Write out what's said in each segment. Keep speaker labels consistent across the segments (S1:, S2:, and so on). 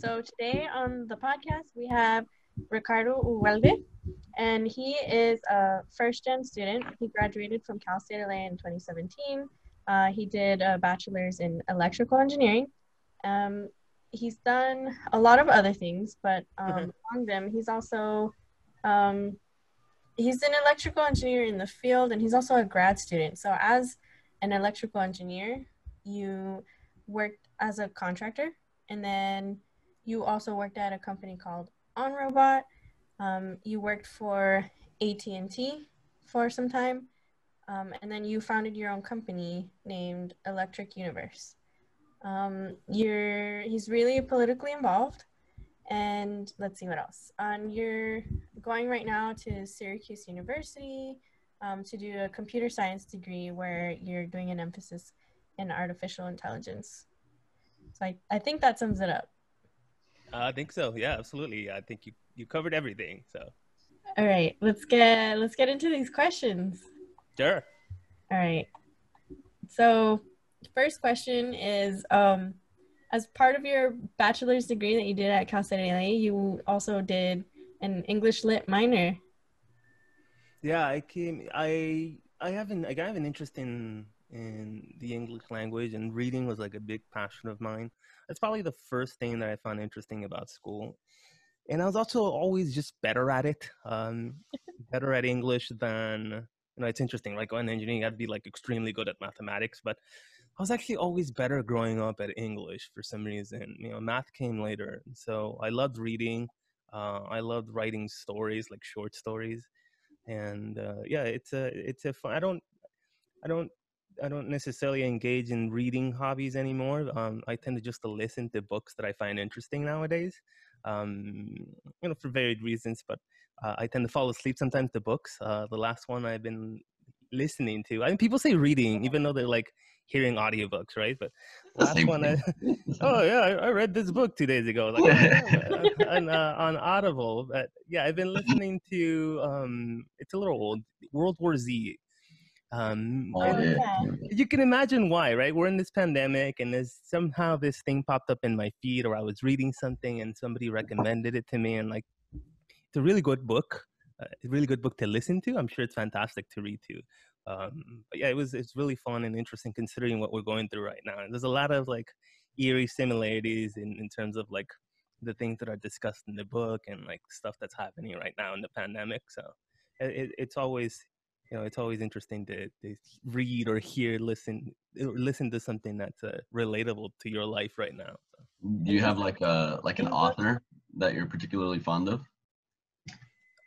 S1: So today on the podcast, we have Ricardo Uwelde, and he is a first gen student. He graduated from Cal State LA in 2017. Uh, he did a bachelor's in electrical engineering. Um, he's done a lot of other things, but um, mm-hmm. among them, he's also um, he's an electrical engineer in the field, and he's also a grad student. So as an electrical engineer, you worked as a contractor, and then you also worked at a company called OnRobot. Um, you worked for AT&T for some time, um, and then you founded your own company named Electric Universe. Um, you're he's really politically involved, and let's see what else. Um, you're going right now to Syracuse University um, to do a computer science degree where you're doing an emphasis in artificial intelligence. So I, I think that sums it up.
S2: I think so. Yeah, absolutely. I think you, you covered everything. So.
S1: All right, let's get let's get into these questions.
S2: Sure.
S1: All right. So, first question is um as part of your bachelor's degree that you did at Cal State LA, you also did an English lit minor.
S2: Yeah, I came. I I have an I have an interest in in the English language, and reading was like a big passion of mine. That's probably the first thing that I found interesting about school. And I was also always just better at it, um, better at English than you know. It's interesting. Like in engineering, I'd be like extremely good at mathematics, but I was actually always better growing up at English for some reason. You know, math came later, so I loved reading. Uh, I loved writing stories, like short stories, and uh, yeah, it's a it's a fun. I don't I don't I don't necessarily engage in reading hobbies anymore. Um, I tend to just to listen to books that I find interesting nowadays. Um, you know, for varied reasons, but uh, I tend to fall asleep sometimes to books. Uh, the last one I've been listening to. I mean, people say reading, even though they're like hearing audiobooks, right? But last one, I, oh yeah, I, I, read this book two days ago, like uh, on, uh, on Audible. But yeah, I've been listening to. Um, it's a little old. World War Z um, oh, yeah. You can imagine why, right? We're in this pandemic, and there's somehow this thing popped up in my feed, or I was reading something, and somebody recommended it to me, and like, it's a really good book, uh, a really good book to listen to. I'm sure it's fantastic to read too. Um, but yeah, it was it's really fun and interesting considering what we're going through right now. And there's a lot of like eerie similarities in in terms of like the things that are discussed in the book and like stuff that's happening right now in the pandemic. So it, it's always you know it's always interesting to, to read or hear listen or listen to something that's uh, relatable to your life right now so.
S3: do you have like a like an author that you're particularly fond of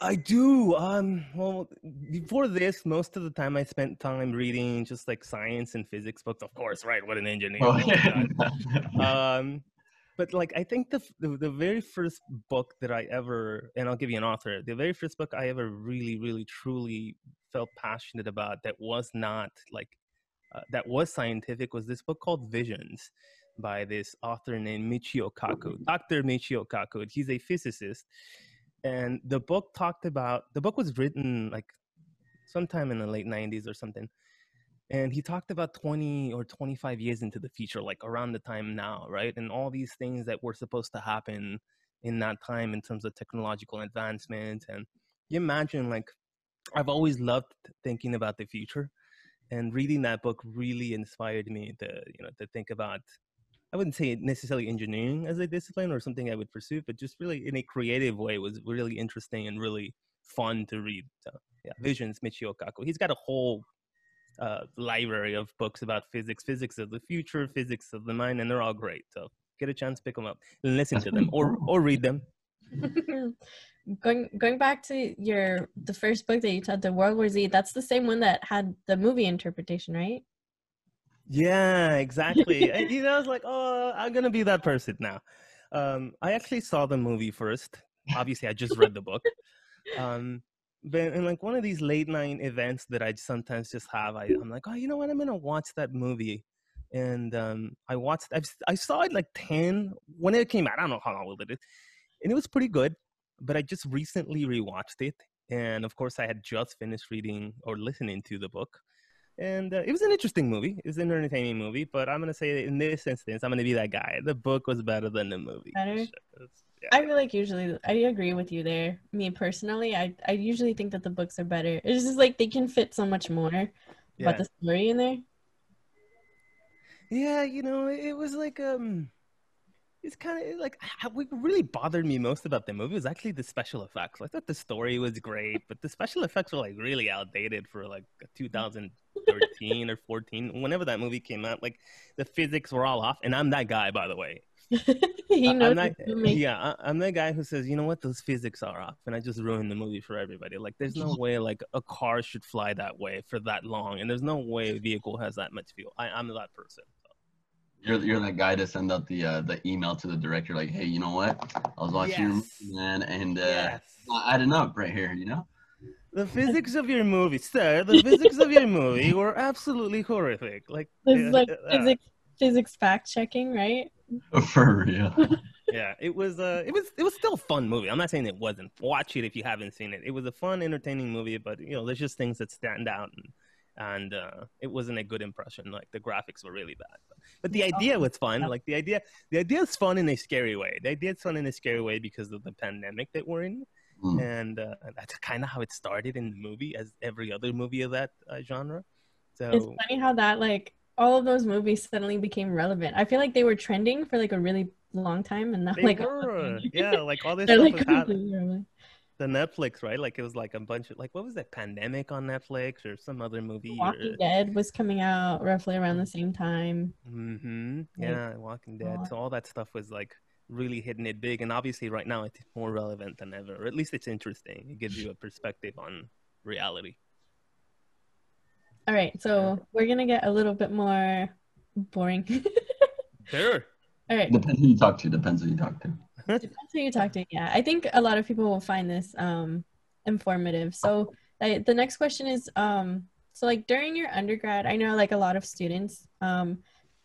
S2: I do. Um, well, before this, most of the time I spent time reading just like science and physics books. Of course, right? What an engineer. Oh, yeah. um, but like I think the, the, the very first book that I ever and I'll give you an author. The very first book I ever really, really, truly felt passionate about that was not like uh, that was scientific was this book called Visions by this author named Michio Kaku, Dr. Michio Kaku. He's a physicist, and the book talked about the book was written like sometime in the late 90s or something and he talked about 20 or 25 years into the future like around the time now right? And all these things that were supposed to happen in that time in terms of technological advancement and you imagine like i've always loved thinking about the future and reading that book really inspired me to you know to think about i wouldn't say necessarily engineering as a discipline or something i would pursue but just really in a creative way was really interesting and really fun to read so yeah visions michio kaku he's got a whole uh, library of books about physics, physics of the future, physics of the mind, and they're all great. So get a chance, pick them up, listen to them, or or read them.
S1: going going back to your the first book that you taught, the World War Z. That's the same one that had the movie interpretation, right?
S2: Yeah, exactly. and, you know, I was like, oh, I'm gonna be that person now. Um, I actually saw the movie first. Obviously, I just read the book. Um, been in like one of these late night events that I sometimes just have. I, I'm like, oh, you know what? I'm gonna watch that movie, and um, I watched. i I saw it like ten when it came out. I don't know how long it is, and it was pretty good. But I just recently rewatched it, and of course, I had just finished reading or listening to the book. and uh, it was an interesting movie. It was an entertaining movie, but I'm gonna say in this instance, I'm gonna be that guy. The book was better than the movie.
S1: Better?
S2: Yeah.
S1: I feel like usually I agree with you there. Me personally, I I usually think that the books are better. It's just like they can fit so much more
S2: yeah.
S1: about the story in there.
S2: Yeah, you know, it was like um, it's kind of like what really bothered me most about the movie was actually the special effects. I thought the story was great, but the special effects were like really outdated for like 2013 or 14, whenever that movie came out. Like the physics were all off, and I'm that guy, by the way.
S1: he knows
S2: I'm not,
S1: what to make-
S2: yeah, I- I'm the guy who says, you know what, those physics are off, and I just ruined the movie for everybody. Like, there's no way like a car should fly that way for that long, and there's no way a vehicle has that much fuel. I, I'm that person.
S3: You're you're that guy to send out the uh, the email to the director like, hey, you know what? I was watching your movie, man, and uh,
S2: Yes.
S3: I adding up right here, you know.
S2: The physics of your movie, sir. The physics of your movie were absolutely horrific. Like,
S1: This is like
S2: uh,
S1: physics physics fact checking, right?
S3: For real.
S2: yeah, it was. Uh, it was. It was still a fun movie. I'm not saying it wasn't. Watch it if you haven't seen it. It was a fun, entertaining movie, but you know, there's just things that stand out, and, and uh, it wasn't a good impression. Like the graphics were really bad, but, but the idea was fun.
S1: Yeah.
S2: Like the idea, the idea is fun in a scary way. The idea is fun in a scary way because of the pandemic that we're in,
S3: Mm.
S2: and uh, that's kind of how it started in the movie, as every other movie of that uh, genre. So
S1: It's funny how that like all of those movies suddenly became relevant. I feel like they were trending for like a really long time, and now
S2: they
S1: like
S2: were, yeah, like all this stuff
S1: like
S2: was happening. the Netflix, right? Like it was like a bunch of like what was that pandemic on Netflix or some other movie?
S1: Walking Dead was coming out roughly around the same time.
S2: Mm-hmm.
S1: Like,
S2: Yeah, Walking Dead. So all that stuff was like really hitting it big, and obviously right now it's more relevant than ever. Or at least it's interesting. It gives you a perspective on reality.
S1: All right, so we're gonna get a little bit more boring.
S2: Sure.
S1: All right,
S3: Depends who you talk to. Depends who you talk to.
S1: depends who you talk to. Yeah, I think a lot of people will find this um, informative. So I, the next question is, um, so like during your undergrad, I know like a lot of students, um,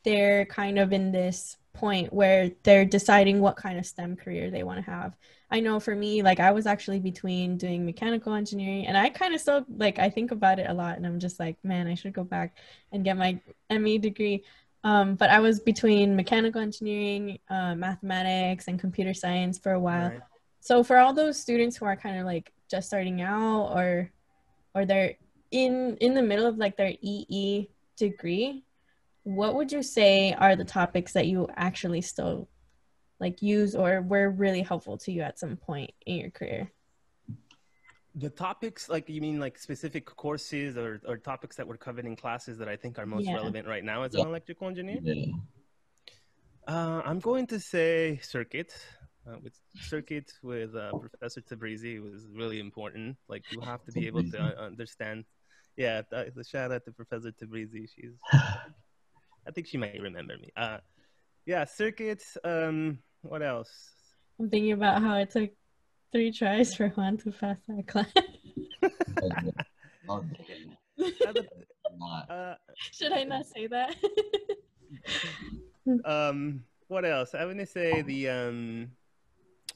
S1: they're kind of in this point where they're deciding what kind of STEM career they want to have. I know for me, like I was actually between doing mechanical engineering, and I kind of still like I think about it a lot, and I'm just like, man, I should go back and get my ME degree. Um, but I was between mechanical engineering, uh, mathematics, and computer science for a while.
S2: Right.
S1: So for all those students who are kind of like just starting out, or or they're in in the middle of like their EE degree, what would you say are the topics that you actually still like use or were really helpful to you at some point in your career?
S2: The topics, like you mean, like specific courses or, or topics that were covered in classes that I think are most
S1: Yeah.
S2: relevant right now as
S3: Yeah.
S2: an electrical engineer.
S3: Yeah.
S2: Uh, I'm going to say circuit. Uh, with circuit with uh, Professor Tabrizi was really important. Like you have to be able to uh, understand. Yeah, th- the shout out to Professor Tabrizi. She's, I think she might remember me. Uh, yeah, circuits. Um, what else?
S1: I'm thinking about how it took three tries for Juan to pass that class.
S3: Dang.
S2: Other-
S3: Not.
S2: uh,
S1: Should I not say that?
S2: um, what else? I want to say the um,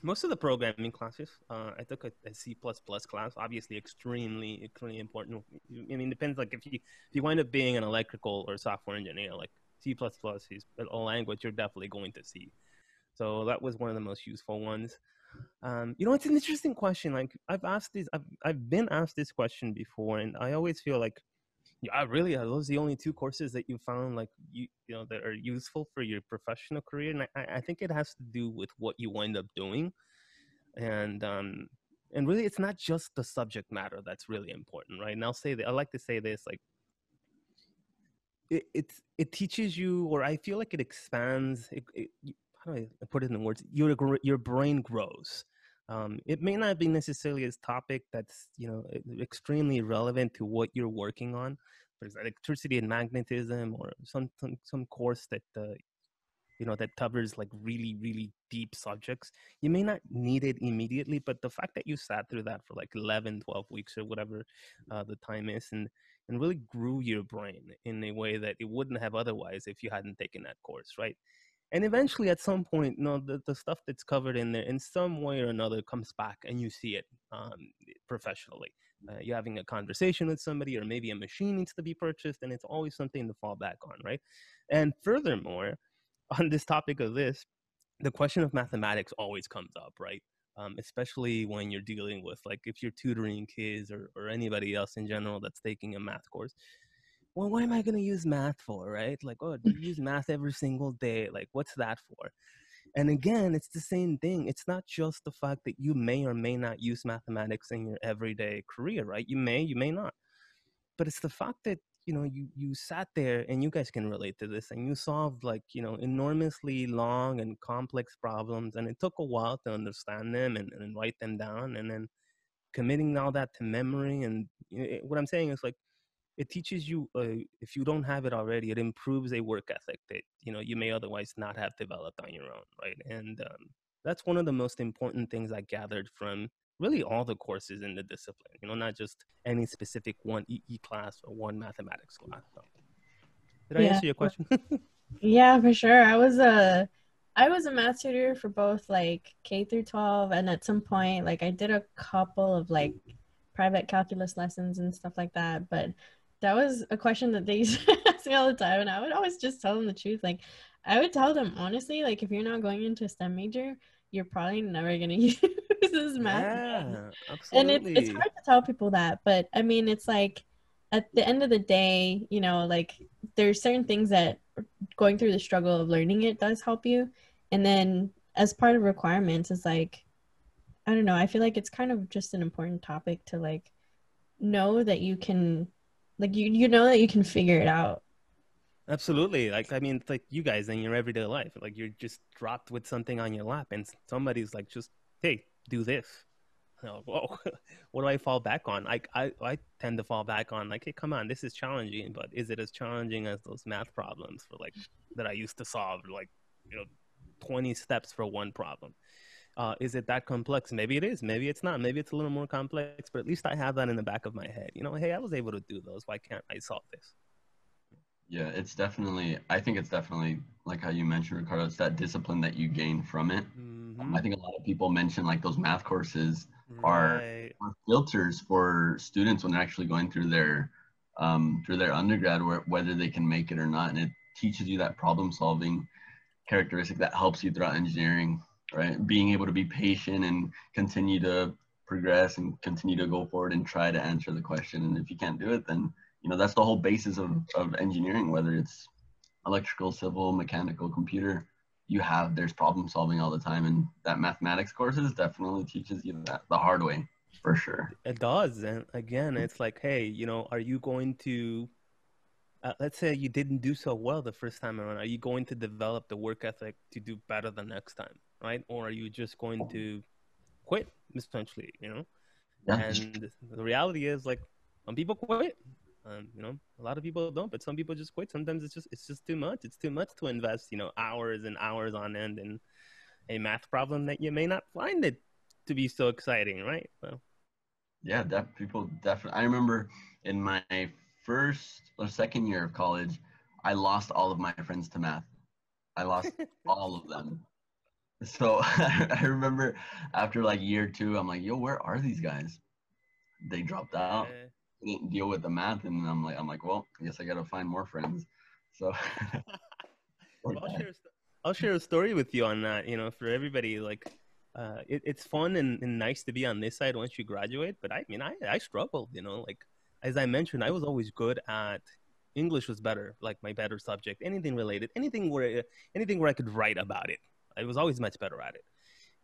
S2: most of the programming classes. Uh, I took a, a C plus plus class. Obviously, extremely, extremely important. I mean, depends. Like if you if you wind up being an electrical or software engineer, like C plus plus is a language you're definitely going to see. So that was one of the most useful ones. Um, you know, it's an interesting question. Like I've asked this, I've I've been asked this question before, and I always feel like yeah, really, are those the only two courses that you found like you you know that are useful for your professional career? And I, I think it has to do with what you wind up doing, and um, and really, it's not just the subject matter that's really important, right? And I'll say that I like to say this like it it teaches you, or I feel like it expands. It, it, how do I put it in the words? Your your brain grows. Um, it may not be necessarily a topic that's you know extremely relevant to what you're working on. There's electricity and magnetism, or some some, some course that uh, you know that covers like really really deep subjects. You may not need it immediately, but the fact that you sat through that for like 11, 12 weeks or whatever uh, the time is, and and really grew your brain in a way that it wouldn't have otherwise if you hadn't taken that course, right? and eventually at some point you know the, the stuff that's covered in there in some way or another comes back and you see it um, professionally. Uh, you're having a conversation with somebody or maybe a machine needs to be purchased and it's always something to fall back on right? And furthermore on this topic of this the question of mathematics always comes up right um, especially when you're dealing with like if you're tutoring kids or, or anybody else in general that's taking a math course well what am i going to use math for? Right? Like oh do you use math every single day? Like what's that for? And again it's the same thing. It's not just the fact that you may or may not use mathematics in your everyday career right? You may you may not. But it's the fact that you know you you sat there and you guys can relate to this and you solved like you know enormously long and complex problems and it took a while to understand them and, and write them down and then committing all that to memory and you know, what i'm saying is like it teaches you uh, if you don't have it already it improves a work ethic that you know you may otherwise not have developed on your own right? And um, that's one of the most important things i gathered from really all the courses in the discipline you know not just any specific one ee class or one mathematics class so, did i
S1: Yeah.
S2: answer your question
S1: Yeah, for sure. I was a I was a math tutor for both like K through 12 and at some point like I did a couple of like private calculus lessons and stuff like that, but that was a question that they used to ask me all the time and I would always just tell them the truth. Like I would tell them honestly, like if you're not going into a STEM major, you're probably never gonna use this math. again.
S2: Yeah
S1: and
S2: absolutely
S1: it's, it's hard to tell people that but i mean it's like at the end of the day you know like there's certain things that going through the struggle of learning it does help you. And then as part of requirements is like i don't know i feel like it's kind of just an important topic to like know that you can like you you know that you can figure it out
S2: Absolutely. Like, I mean, it's like you guys in your everyday life, like you're just dropped with something on your lap and somebody's like, just, hey, do this. Know, Whoa, what do I fall back on? Like, I, I tend to fall back on like, hey, come on, this is challenging, but is it as challenging as those math problems for like, that I used to solve, like, you know, 20 steps for one problem? Uh, is it that complex? Maybe it is. Maybe it's not. Maybe it's a little more complex, but at least I have that in the back of my head. You know, hey, I was able to do those. Why can't I solve this?
S3: Yeah, it's definitely. I think it's definitely like how you mentioned, Ricardo. It's that discipline that you gain from it. Um, I think a lot of people mention like those math courses are-
S2: Right.
S3: are filters for students when they're actually going through their um, through their undergrad, where, whether they can make it or not, and it teaches you that problem solving characteristic that helps you throughout engineering, right? Being able to be patient and continue to progress and continue to go forward and try to answer the question. And if you can't do it, then you know that's the whole basis of, of engineering, whether it's electrical, civil, mechanical, computer. You have there's problem solving all the time, and that mathematics courses definitely teaches you that the hard way for sure.
S2: It does. And again, it's like, hey, you know, are you going to, uh, let's say you didn't do so well the first time around, are you going to develop the work ethic to do better the next time, right? Or are you just going to quit, essentially, you know?
S3: Yeah.
S2: And the reality is, like, some people quit. Um, you know, a lot of people don't, but some people just quit. Sometimes it's just it's just too much. It's too much to invest, you know, hours and hours on end in a math problem that you may not find it to be so exciting, right? So
S3: Yeah, def- people definitely. I remember in my first or second year of college, I lost all of my friends to math. I lost all of them. So I remember after like year two, I'm like, yo, where are these guys? They dropped out.
S2: uh,
S3: Didn't deal with the math, and I'm like, I'm like, well, I guess I gotta find more friends. So
S2: Well, I'll share, a sto- I'll share a story with you on that. You know, for everybody, like, uh, it, it's fun and, and nice to be on this side once you graduate. But I mean, I, I struggled. You know, like as I mentioned, I was always good at English was better, like my better subject. Anything related, anything where anything where I could write about it. I was always much better at it.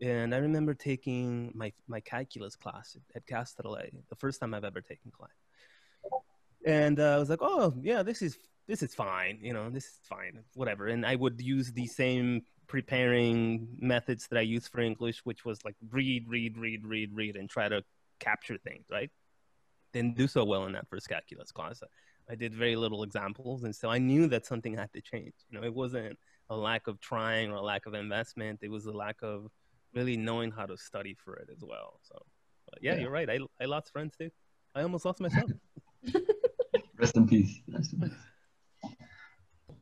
S2: And I remember taking my my calculus class at Cal State LA, the first time I've ever taken class. And uh, I was like, oh yeah, this is this is fine, you know, this is fine, whatever. And I would use the same preparing methods that I use for English, which was like read, read, read, read, read, and try to capture things, right? Didn't do so well in that first calculus class. I did very little examples, and so I knew that something had to change. You know, it wasn't a lack of trying or a lack of investment; it was a lack of really knowing how to study for it as well. So, but yeah,
S3: Yeah.
S2: you're right. I I lost friends too. I almost lost myself.
S3: Rest in peace. Rest in peace.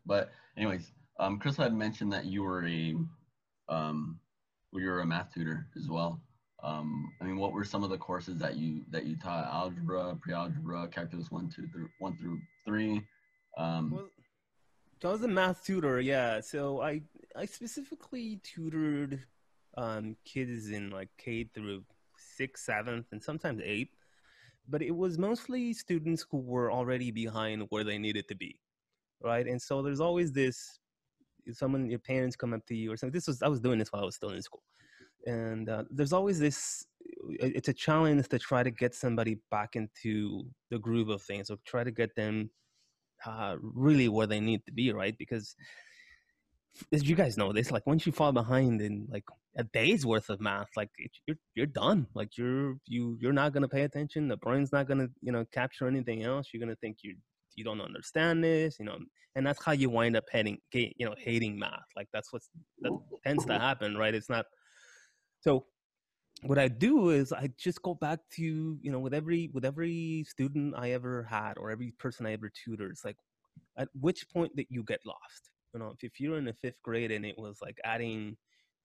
S3: But anyways, Um, Chris had mentioned that you were a um, you were a math tutor as well. Um, I mean, what were some of the courses that you that you taught? Algebra, pre-algebra, calculus one, two, through one through three. Um,
S2: well, I was a math tutor, yeah. So I I specifically tutored um, kids in like K through sixth, seventh, and sometimes eighth. But it was mostly students who were already behind where they needed to be, right? And so there's always this someone your parents come up to you or something. This was I was doing this while I was still in school, and uh, there's always this. It's a challenge to try to get somebody back into the groove of things, or try to get them uh, really where they need to be, right? Because as you guys know this, like once you fall behind in like a day's worth of math, like you're you're done. Like you're you you're not gonna pay attention. The brain's not gonna you know capture anything else. You're gonna think you you don't understand this, you know, and that's how you wind up hating you know hating math. Like that's what that tends to happen, right? It's not so what I do is I just go back to you know with every with every student I ever had or every person I ever tutored. It's like at which point that you get lost. You know, if you're in the fifth grade and it was like adding,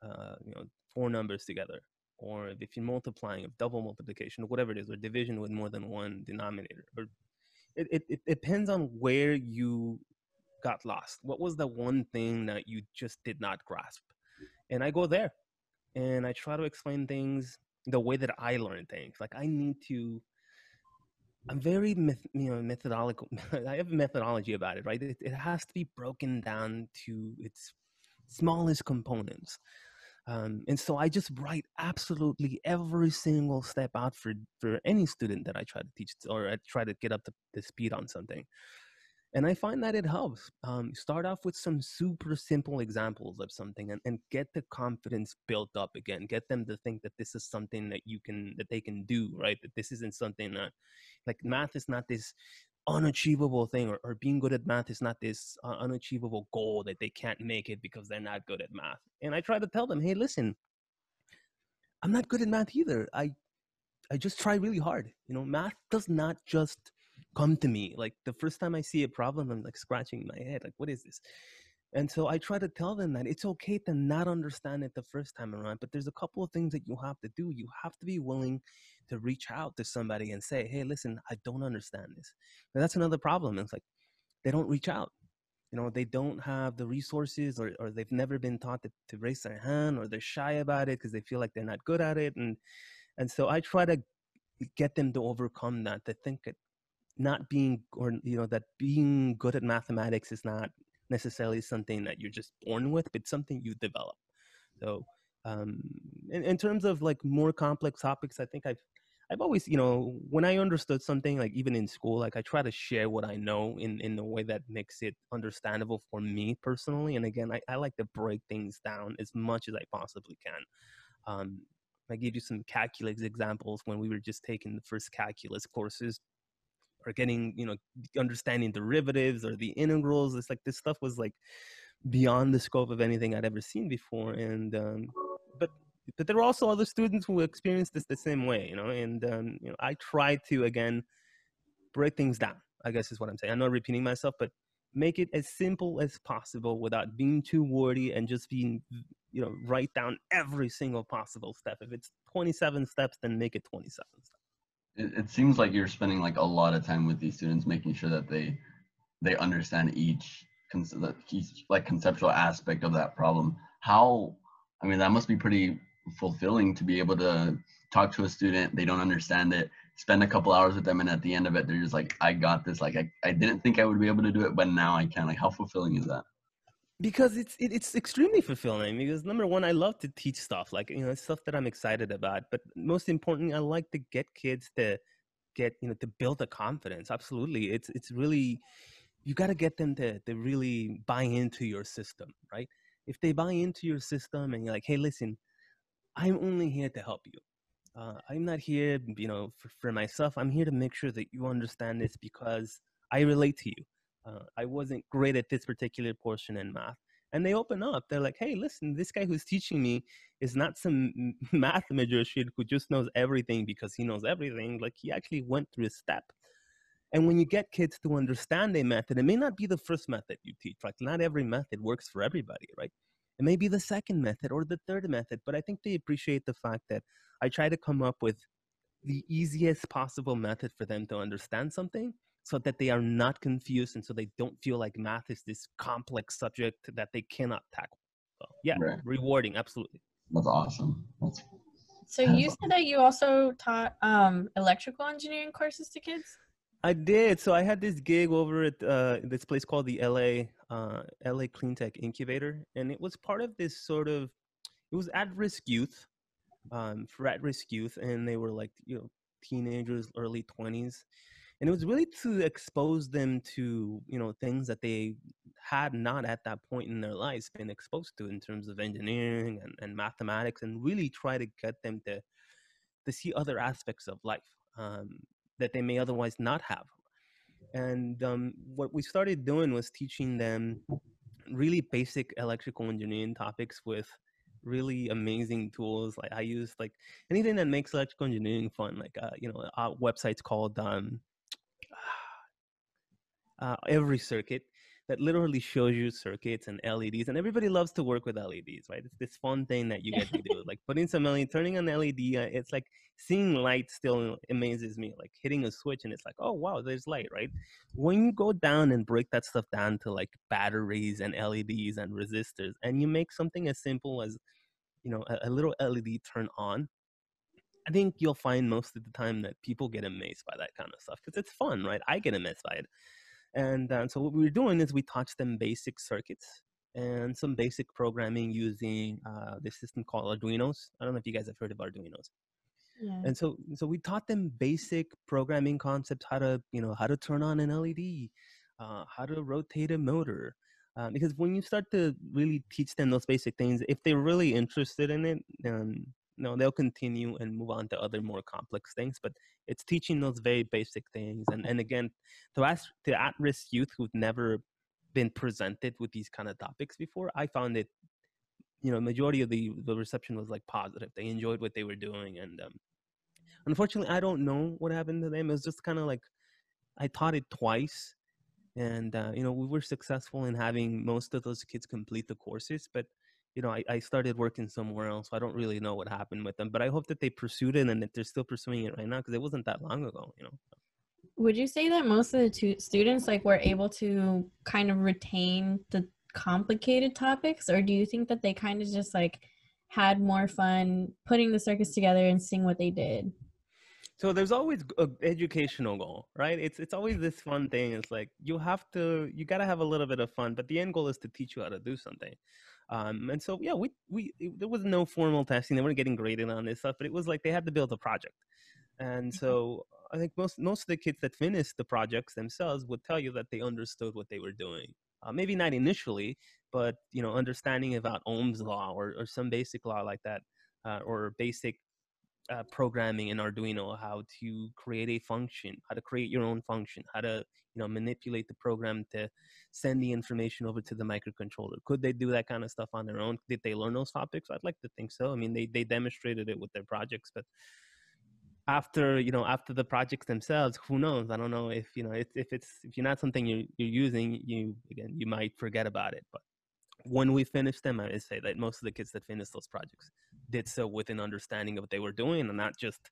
S2: uh, you know, four numbers together, or if you're multiplying, of double multiplication, or whatever it is, or division with more than one denominator, or it, it, it depends on where you got lost. What was the one thing that you just did not grasp? And I go there and I try to explain things the way that I learn things. Like I need to. I'm very myth, you know methodological. I have a methodology about it, right? It, it has to be broken down to its smallest components. Um, and so I just write absolutely every single step out for, for any student that I try to teach or I try to get up to, the speed on something and i find that it helps um, start off with some super simple examples of something and, and get the confidence built up again get them to think that this is something that you can that they can do right? That this isn't something that like math is not this unachievable thing or, or being good at math is not this uh, unachievable goal that they can't make it because they're not good at math. And i try to tell them hey listen i'm not good at math either. I i just try really hard. You know math does not just come to me. Like the first time I see a problem, I'm like scratching my head, like, what is this? And so I try to tell them that it's okay to not understand it the first time around, but there's a couple of things that you have to do. You have to be willing to reach out to somebody and say, hey, listen, I don't understand this. That's another problem. It's like they don't reach out. You know, they don't have the resources or, or they've never been taught to, to raise their hand or they're shy about it because they feel like they're not good at it. And and so I try to get them to overcome that, to think not being or you know that being good at mathematics is not necessarily something that you're just born with but something you develop. So um in, in terms of like more complex topics i think i've i've always you know when i understood something like even in school like i try to share what i know in in a way that makes it understandable for me personally and again i, I like to break things down as much as i possibly can. Um I gave you some calculus examples when we were just taking the first calculus courses or getting you know understanding derivatives or the integrals it's like this stuff was like beyond the scope of anything i'd ever seen before and um, but but there were also other students who experienced this the same way you know and um, you know i try to again break things down i guess is what i'm saying. I'm not repeating myself but make it as simple as possible without being too wordy and just being you know write down every single possible step. If it's 27 steps then make it 27 steps
S3: it, it seems like you're spending like a lot of time with these students making sure that they they understand each each like conceptual aspect of that problem. How i mean that must be pretty fulfilling to be able to talk to a student they don't understand it spend a couple hours with them and at the end of it they're just like i got this like i, I didn't think i would be able to do it but now i can. Like how fulfilling is that
S2: because it's it, it's extremely fulfilling because number one i love to teach stuff like you know stuff that i'm excited about but most importantly i like to get kids to get you know to build a confidence absolutely. It's it's really you got to get them to to really buy into your system right? If they buy into your system and you're like hey listen i'm only here to help you. Uh, i'm not here you know for, for myself. I'm here to make sure that you understand this because i relate to you uh, I wasn't great at this particular portion in math. And they open up. They're like, hey, listen, this guy who's teaching me is not some math magician who just knows everything because he knows everything. Like, he actually went through a step. And when you get kids to understand a method, it may not be the first method you teach. Like not every method works for everybody, right? It may be the second method or the third method, but I think they appreciate the fact that I try to come up with the easiest possible method for them to understand something so that they are not confused and so they don't feel like math is this complex subject that they cannot tackle. So, yeah, right. rewarding, absolutely.
S3: That's awesome. That's
S1: so you said that you also taught um, electrical engineering courses to kids.
S2: I did. So I had this gig over at uh, this place called the LA uh, LA Clean Tech Incubator, and it was part of this sort of it was at risk youth, um, for at risk youth, and they were like you know teenagers, early twenties, and it was really to expose them to you know things that they had not at that point in their lives been exposed to in terms of engineering and, and mathematics and really try to get them to to see other aspects of life um, that they may otherwise not have. And um, what we started doing was teaching them really basic electrical engineering topics with really amazing tools. Like i use like anything that makes electrical engineering fun like uh, you know our website's called um, uh, EveryCircuit that literally shows you circuits and LEDs. And everybody loves to work with LEDs, right? It's this fun thing that you get to do. like putting some LED, turning an LED, uh, it's like seeing light still amazes me. Like hitting a switch and it's like, oh, wow, there's light, right? When you go down and break that stuff down to like batteries and LEDs and resistors, and you make something as simple as, you know, a, a little LED turn on, I think you'll find most of the time that people get amazed by that kind of stuff because it's fun, right? I get amazed by it. And uh, so what we were doing is we taught them basic circuits and some basic programming using uh, this system called Arduinos. I don't know if you guys have heard of Arduinos. Yeah. And so, so we taught them basic programming concepts, how to, you know, how to turn on an LED, uh, how to rotate a motor. Uh, because when you start to really teach them those basic things, if they're really interested in it, um, no, they'll continue and move on to other more complex things. But it's teaching those very basic things. And and again, to ask to at-risk youth who've never been presented with these kind of topics before, I found it, you know, majority of the the reception was like positive. They enjoyed what they were doing, and um, unfortunately, I don't know what happened to them. It was just kind of like I taught it twice, and uh, you know, we were successful in having most of those kids complete the courses, but you know, I, I started working somewhere else. So I don't really know what happened with them, but I hope that they pursued it and that they're still pursuing it right now because it wasn't that long ago, you know.
S1: Would you say that most of the two students like were able to kind of retain the complicated topics, or do you think that they kind of just like had more fun putting the circuits together and seeing what they did?
S2: So there's always an educational goal, right? It's it's always this fun thing. It's like you have to, you gotta have a little bit of fun, but the end goal is to teach you how to do something. Um, and so, yeah, we, we, it, there was no formal testing. They weren't getting graded on this stuff, but it was like they had to build a project. And mm-hmm. so I think most, most of the kids that finished the projects themselves would tell you that they understood what they were doing. Uh, maybe not initially, but, you know, understanding about Ohm's law or, or some basic law like that, uh, or basic uh, programming in Arduino, how to create a function, how to create your own function, how to you know manipulate the program to send the information over to the microcontroller. Could they do that kind of stuff on their own? Did they learn those topics? I'd like to think so. I mean, they they demonstrated it with their projects, but after you know after the projects themselves who knows i don't know if you know if, if it's if you're not something you're, you're using you again you might forget about it but when we finish them, I would say that most of the kids that finish those projects did so with an understanding of what they were doing and not just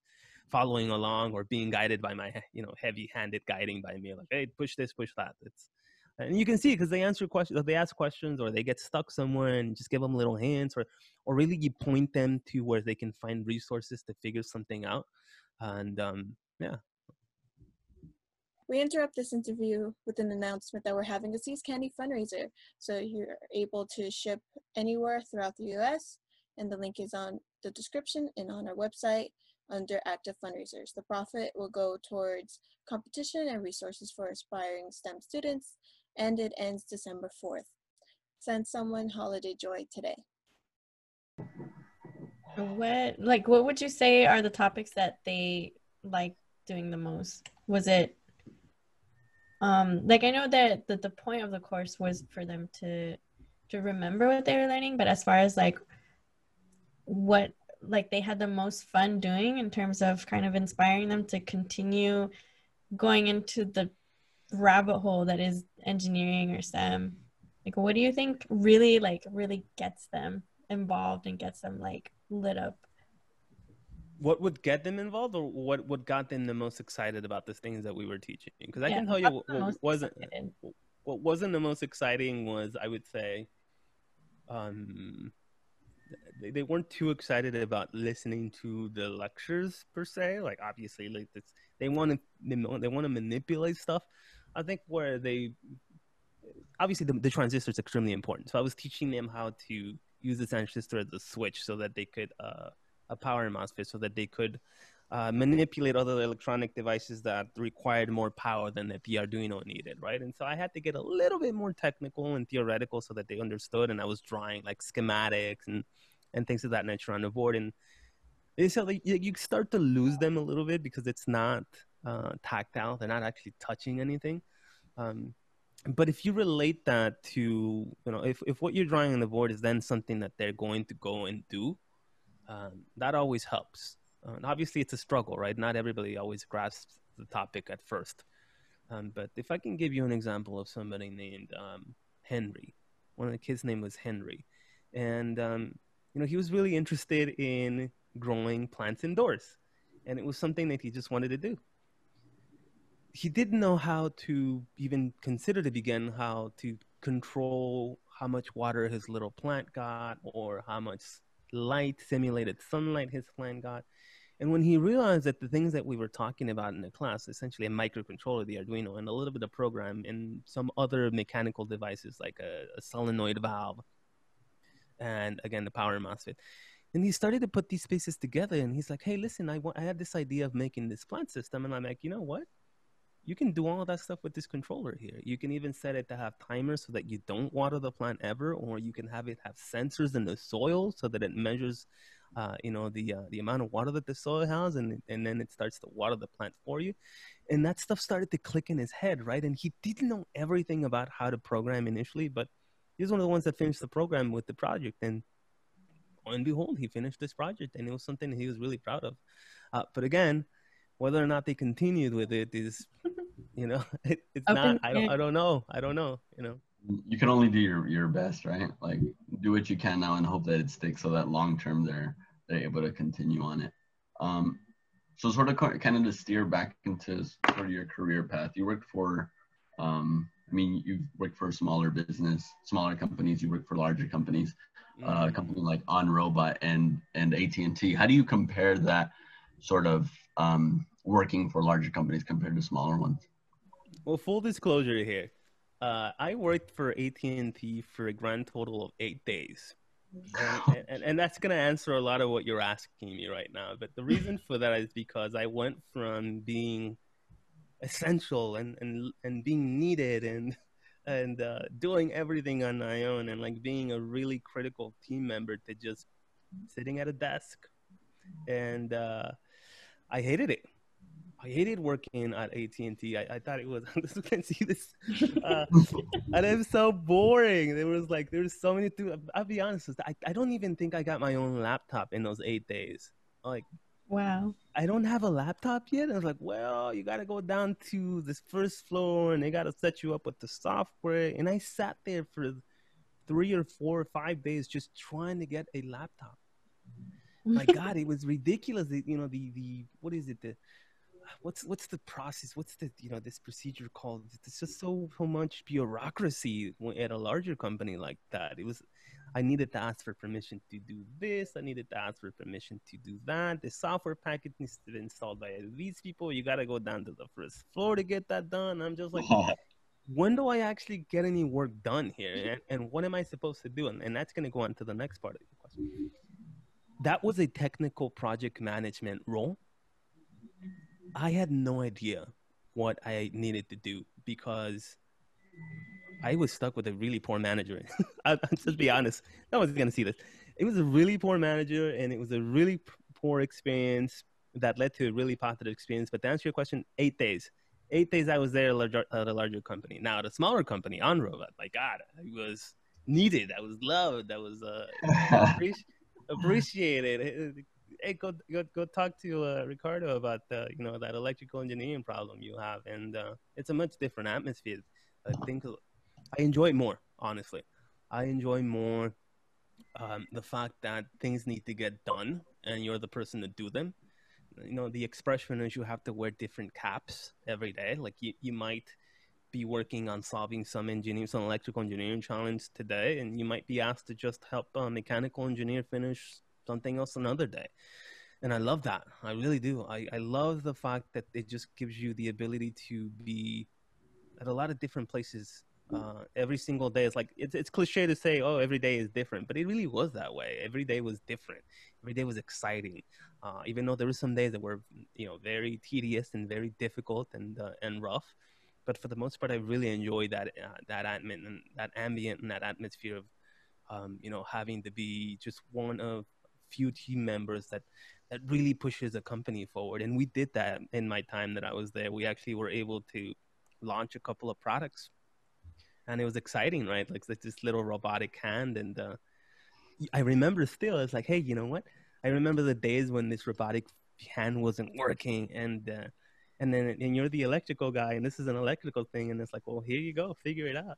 S2: following along or being guided by my, you know, heavy-handed guiding by me, like, hey, push this, push that. It's and you can see because they answer questions, they ask questions, or they get stuck somewhere, and just give them little hints, or or really you point them to where they can find resources to figure something out, and um, yeah,
S4: we interrupt this interview with an announcement that we're having a See's Candy fundraiser. So you're able to ship anywhere throughout the US, and the link is on the description and on our website under active fundraisers. The profit will go towards competition and resources for aspiring STEM students, and it ends December 4th. Send someone holiday joy today.
S1: What like what would you say are the topics that they like doing the most? Was it um like i know that, that the point of the course was for them to to remember what they were learning but as far as like what like they had the most fun doing in terms of kind of inspiring them to continue going into the rabbit hole that is engineering or STEM? Like, what do you think really like really gets them involved and gets them like lit up?
S2: What would get them involved, or what what got them the most excited about the things that we were teaching? Because I
S1: Yeah,
S2: can tell you what, what wasn't
S1: excited?
S2: what wasn't the most exciting was I would say, um, they, they weren't too excited about listening to the lectures per se. Like obviously, like this, they want to they want to manipulate stuff. I think where they obviously the, the transistor is extremely important. So I was teaching them how to use the transistor as a switch so that they could uh, a power MOSFET so that they could uh, manipulate other electronic devices that required more power than the Arduino needed, right? And so I had to get a little bit more technical and theoretical so that they understood. And I was drawing like schematics and and things of that nature on the board. And it's so like, you, you start to lose them a little bit because it's not uh, tactile; they're not actually touching anything. Um, but if you relate that to you know if, if what you're drawing on the board is then something that they're going to go and do um, that always helps uh, and obviously it's a struggle right? Not everybody always grasps the topic at first. Um, but if i can give you an example of somebody named um, henry. One of the kids name was henry. And um, you know he was really interested in growing plants indoors. And it was something that he just wanted to do. He didn't know how to even consider to begin how to control how much water his little plant got or how much light simulated sunlight his plant got and when he realized that the things that we were talking about in the class essentially a microcontroller the arduino and a little bit of program and some other mechanical devices like a, a solenoid valve and again the power MOSFET. And he started to put these pieces together, and he's like, "Hey, listen, I wa- I had this idea of making this plant system," and I'm like, "You know what? You can do all that stuff with this controller here. You can even set it to have timers so that you don't water the plant ever, or you can have it have sensors in the soil so that it measures, uh, you know, the uh, the amount of water that the soil has, and and then it starts to water the plant for you." And that stuff started to click in his head, right? And he didn't know everything about how to program initially, but he was one of the ones that finished the program with the project and lo and behold he finished this project and it was something he was really proud of uh, but again whether or not they continued with it is you know it, it's
S1: Up
S2: not i don't i don't know i don't know you know
S3: you can only do your, your best, right? Like do what you can now and hope that it sticks so that long term they're they're able to continue on it. Um, so sort of kind of to steer back into sort of your career path. You worked for, um, I mean, you've worked for a smaller business, smaller companies. You worked for larger companies, uh, a company like OnRobot and and AT and T. How do you compare that sort of um, working for larger companies compared to smaller ones?
S2: well full disclosure here uh, i worked for at&t for a grand total of eight days and, and, and that's going to answer a lot of what you're asking me right now. But the reason for that is because I went from being essential and, and, and being needed and and uh, doing everything on my own and like being a really critical team member to just sitting at a desk and uh, I hated it. I hated working at AT&T. I, I thought it was, you can see this, uh, and it was so boring. There was like, there was so many, th- I'll be honest, I, I don't even think I got my own laptop in those eight days. Like,
S1: Wow.
S2: I don't have a laptop yet. And I was like, well, you got to go down to this first floor and they got to set you up with the software. And I sat there for three or four or five days just trying to get a laptop. My God, it was ridiculous. The- You know, the, the, what is it? The, what's, what's the process? What's the, you know, this procedure called? It's just so, so much bureaucracy at a larger company like that. It was, I needed to ask for permission to do this. I needed to ask for permission to do that. The software package needs to be installed by these people. You got to go down to the first floor to get that done. I'm just like, when do I actually get any work done here? And, and what am I supposed to do? And, and that's going to go on to the next part of the question. That was a technical project management role. I had no idea what I needed to do because I was stuck with a really poor manager. I'll I'll just be honest. No one's gonna see this. It was a really poor manager, and it was a really poor experience that led to a really positive experience. But to answer your question, eight days. Eight days I was there at a larger, at a larger company. Now at a smaller company, OnRobot, my God, I was needed. I was loved. I was uh, appreci- appreciated. Hey, go go go talk to uh, Ricardo about the you know that electrical engineering problem you have, and uh, it's a much different atmosphere. I think I enjoy more, honestly. I enjoy more um, the fact that things need to get done, and you're the person to do them. You know, the expression is you have to wear different caps every day. Like you, you might be working on solving some engineering, some electrical engineering challenge today, and you might be asked to just help a mechanical engineer finish something else another day. And I love that. I really do. I, I love the fact that it just gives you the ability to be at a lot of different places uh, every single day. It's like it's it's cliche to say, oh, every day is different, but it really was that way. Every day was different. Every day was exciting. Uh, even though there were some days that were, you know, very tedious and very difficult and uh, and rough, but for the most part, I really enjoyed that uh, that admin and that ambient and that atmosphere of, um, you know, having to be just one of few team members that that really pushes a company forward. And we did that in my time that I was there. We actually were able to launch a couple of products, and it was exciting, right? Like this little robotic hand, and uh, I remember still, it's like, hey, you know what? I remember the days when this robotic hand wasn't working, and uh, and then and you're the electrical guy and this is an electrical thing and it's like well here you go figure it out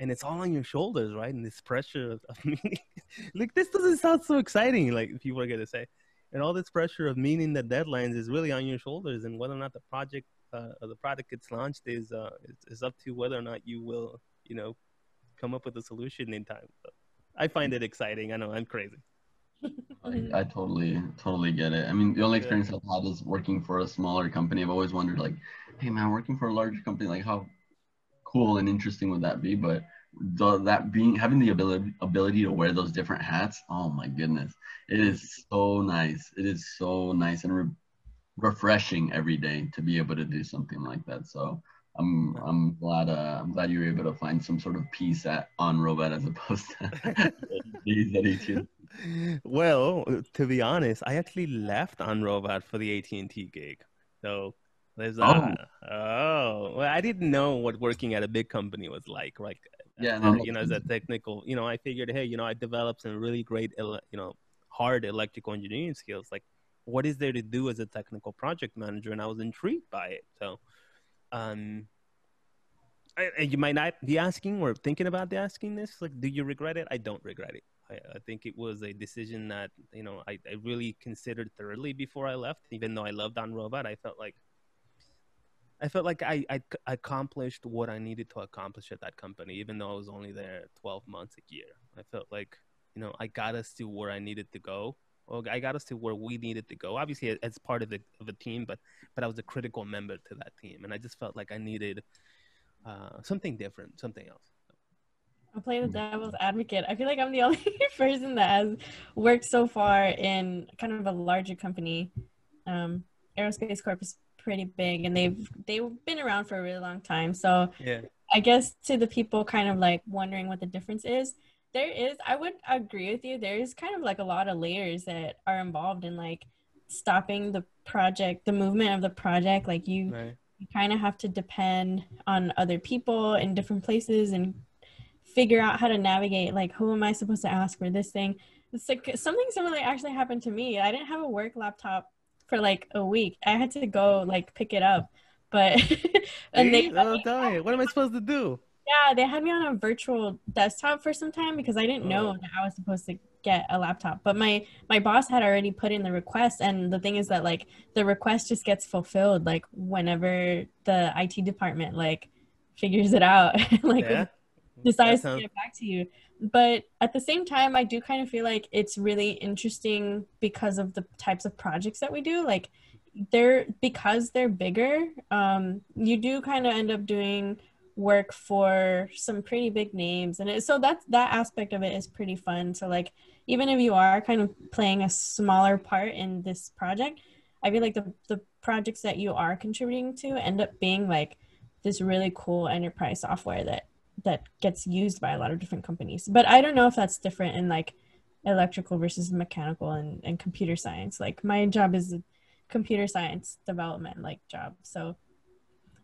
S2: and it's all on your shoulders right and this pressure of, of meaning like this doesn't sound so exciting like people are going to say and all this pressure of meeting the deadlines is really on your shoulders and whether or not the project uh, or the product gets launched is uh is, is up to whether or not you will you know come up with a solution in time so i find it exciting i know i'm crazy
S3: I, I, totally, totally get it. I mean, the only experience yeah. I've had is working for a smaller company. I've always wondered, like, hey man, working for a larger company, like how cool and interesting would that be? But the, that being having the ability ability to wear those different hats, oh my goodness, it is so nice. It is so nice and re- refreshing every day to be able to do something like that. So I'm I'm glad uh, I'm glad you were able to find some sort of peace at OnRobot as opposed to these at AT&T
S2: well, to be honest, I actually left OnRobot for the AT and T gig. So there's uh, oh. oh, well, I didn't know what working at a big company was like. Right?
S3: Yeah,
S2: no, you know, as a technical, you know, I figured, hey, you know, I developed some really great, you know, hard electrical engineering skills. Like, what is there to do as a technical project manager? And I was intrigued by it. So, um, I, you might not be asking or thinking about asking this. Like, do you regret it? I don't regret it. I, I, think it was a decision that you know I, I really considered thoroughly before I left. Even though I loved OnRobot, I felt like I felt like I, I accomplished what I needed to accomplish at that company, even though I was only there 12 months a year. I felt like you know I got us to where I needed to go. Well, I got us to where we needed to go. Obviously, as part of the of a team, but but I was a critical member to that team, and I just felt like I needed uh, something different, something else.
S1: I'll play the devil's advocate. I feel like I'm the only person that has worked so far in kind of a larger company. Um, Aerospace Corp is pretty big, and they've they've been around for a really long time. So
S2: yeah,
S1: I guess to the people kind of like wondering what the difference is, there is. I would agree with you. There is kind of like a lot of layers that are involved in like stopping the project, the movement of the project. Like you. Right. You kind of have to depend on other people in different places and figure out how to navigate like who am i supposed to ask for this thing it's like something similar actually happened to me i didn't have a work laptop for like a week. I had to go like pick it up but
S2: and they oh, what am i supposed to do?
S1: Yeah they had me on a virtual desktop for some time because i didn't know oh. that i was supposed to get a laptop. But my my boss had already put in the request and the thing is that like the request just gets fulfilled like whenever the it department like figures it out like yeah. decides sounds- to get back to you. But at the same time, I do kind of feel like it's really interesting because of the types of projects that we do. Like they're because they're bigger, um, you do kind of end up doing work for some pretty big names and it, so that's that aspect of it is pretty fun so like even if you are kind of playing a smaller part in this project i feel like the, the projects that you are contributing to end up being like this really cool enterprise software that that gets used by a lot of different companies. But I don't know if that's different in like electrical versus mechanical and, and computer science. Like my job is computer science development like job. So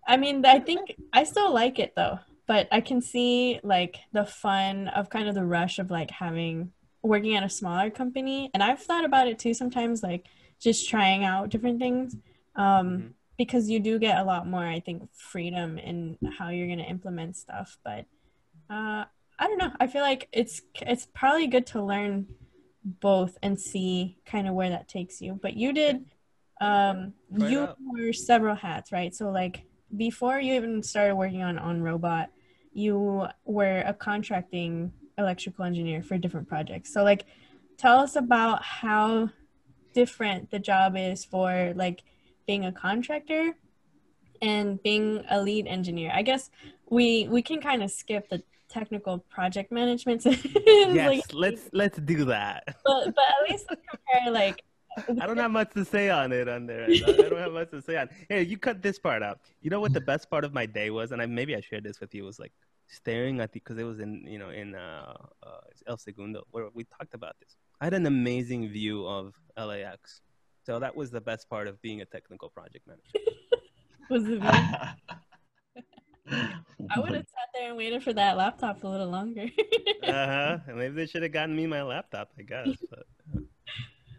S1: I mean I think I still like it though. But I can see like the fun of kind of the rush of like having working at a smaller company, and I've thought about it too sometimes, like just trying out different things. Um,
S2: Mhm.
S1: Because you do get a lot more, I think, freedom in how you're gonna implement stuff. But uh, I don't know. I feel like it's it's probably good to learn both and see kind of where that takes you. But you did um you wore several hats, right? So like before you even started working on OnRobot, you were a contracting electrical engineer for different projects. So like tell us about how different the job is for like being a contractor and being a lead engineer. I guess we we can kind of skip the technical project management.
S2: Yes,
S1: like,
S2: let's let's do that.
S1: but but at least let's compare like
S2: I don't have much to say on it on there. I don't I don't have much to say on. Hey, you cut this part out. You know what the best part of my day was, and I maybe I shared this with you. Was like staring at the because it was in you know in uh, uh El Segundo where we talked about this. I had an amazing view of LAX, so that was the best part of being a technical project manager.
S1: was the view. I would have sat there and waited for that laptop a little longer.
S2: Uh huh. Maybe they should have gotten me my laptop. I guess. But.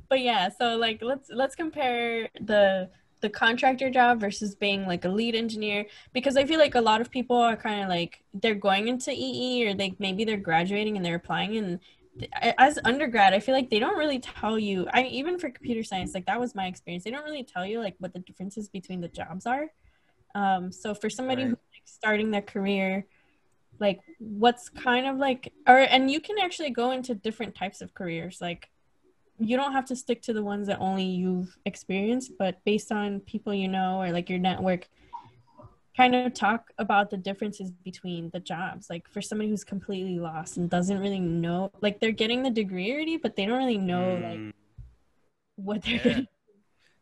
S1: but yeah so like let's let's compare the the contractor job versus being like a lead engineer because i feel like a lot of people are kind of like they're going into ee or they maybe they're graduating and they're applying and th- as undergrad i feel like they don't really tell you i even for computer science like that was my experience they don't really tell you like what the differences between the jobs are um so for somebody
S2: Right.
S1: who's like, starting their career like what's kind of like or and you can actually go into different types of careers like you don't have to stick to the ones that only you've experienced, but based on people you know or like your network, kind of talk about the differences between the jobs. Like for somebody who's completely lost and doesn't really know, like they're getting the degree already, but they don't really know like
S2: Mm,
S1: what they're
S2: yeah.
S1: getting.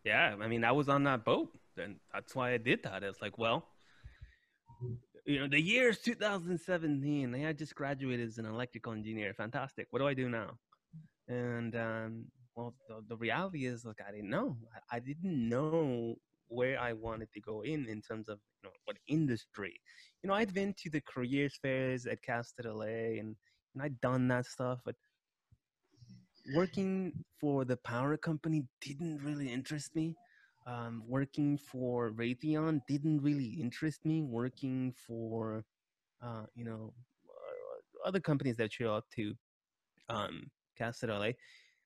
S2: Yeah, I mean, I was on that boat, and that's why I did that. It's like, well, you know, the year is 2017. and I just graduated as an electrical engineer. Fantastic. What do I do now? And um, well, the, the reality is, like, I didn't know. I, I didn't know where I wanted to go in in terms of you know what industry. You know, I'd been to the careers fairs at Cal State LA, and and I'd done that stuff, but working for the power company didn't really interest me. Um, working for Raytheon didn't really interest me. Working for, uh, you know, uh, other companies that show up to um, LA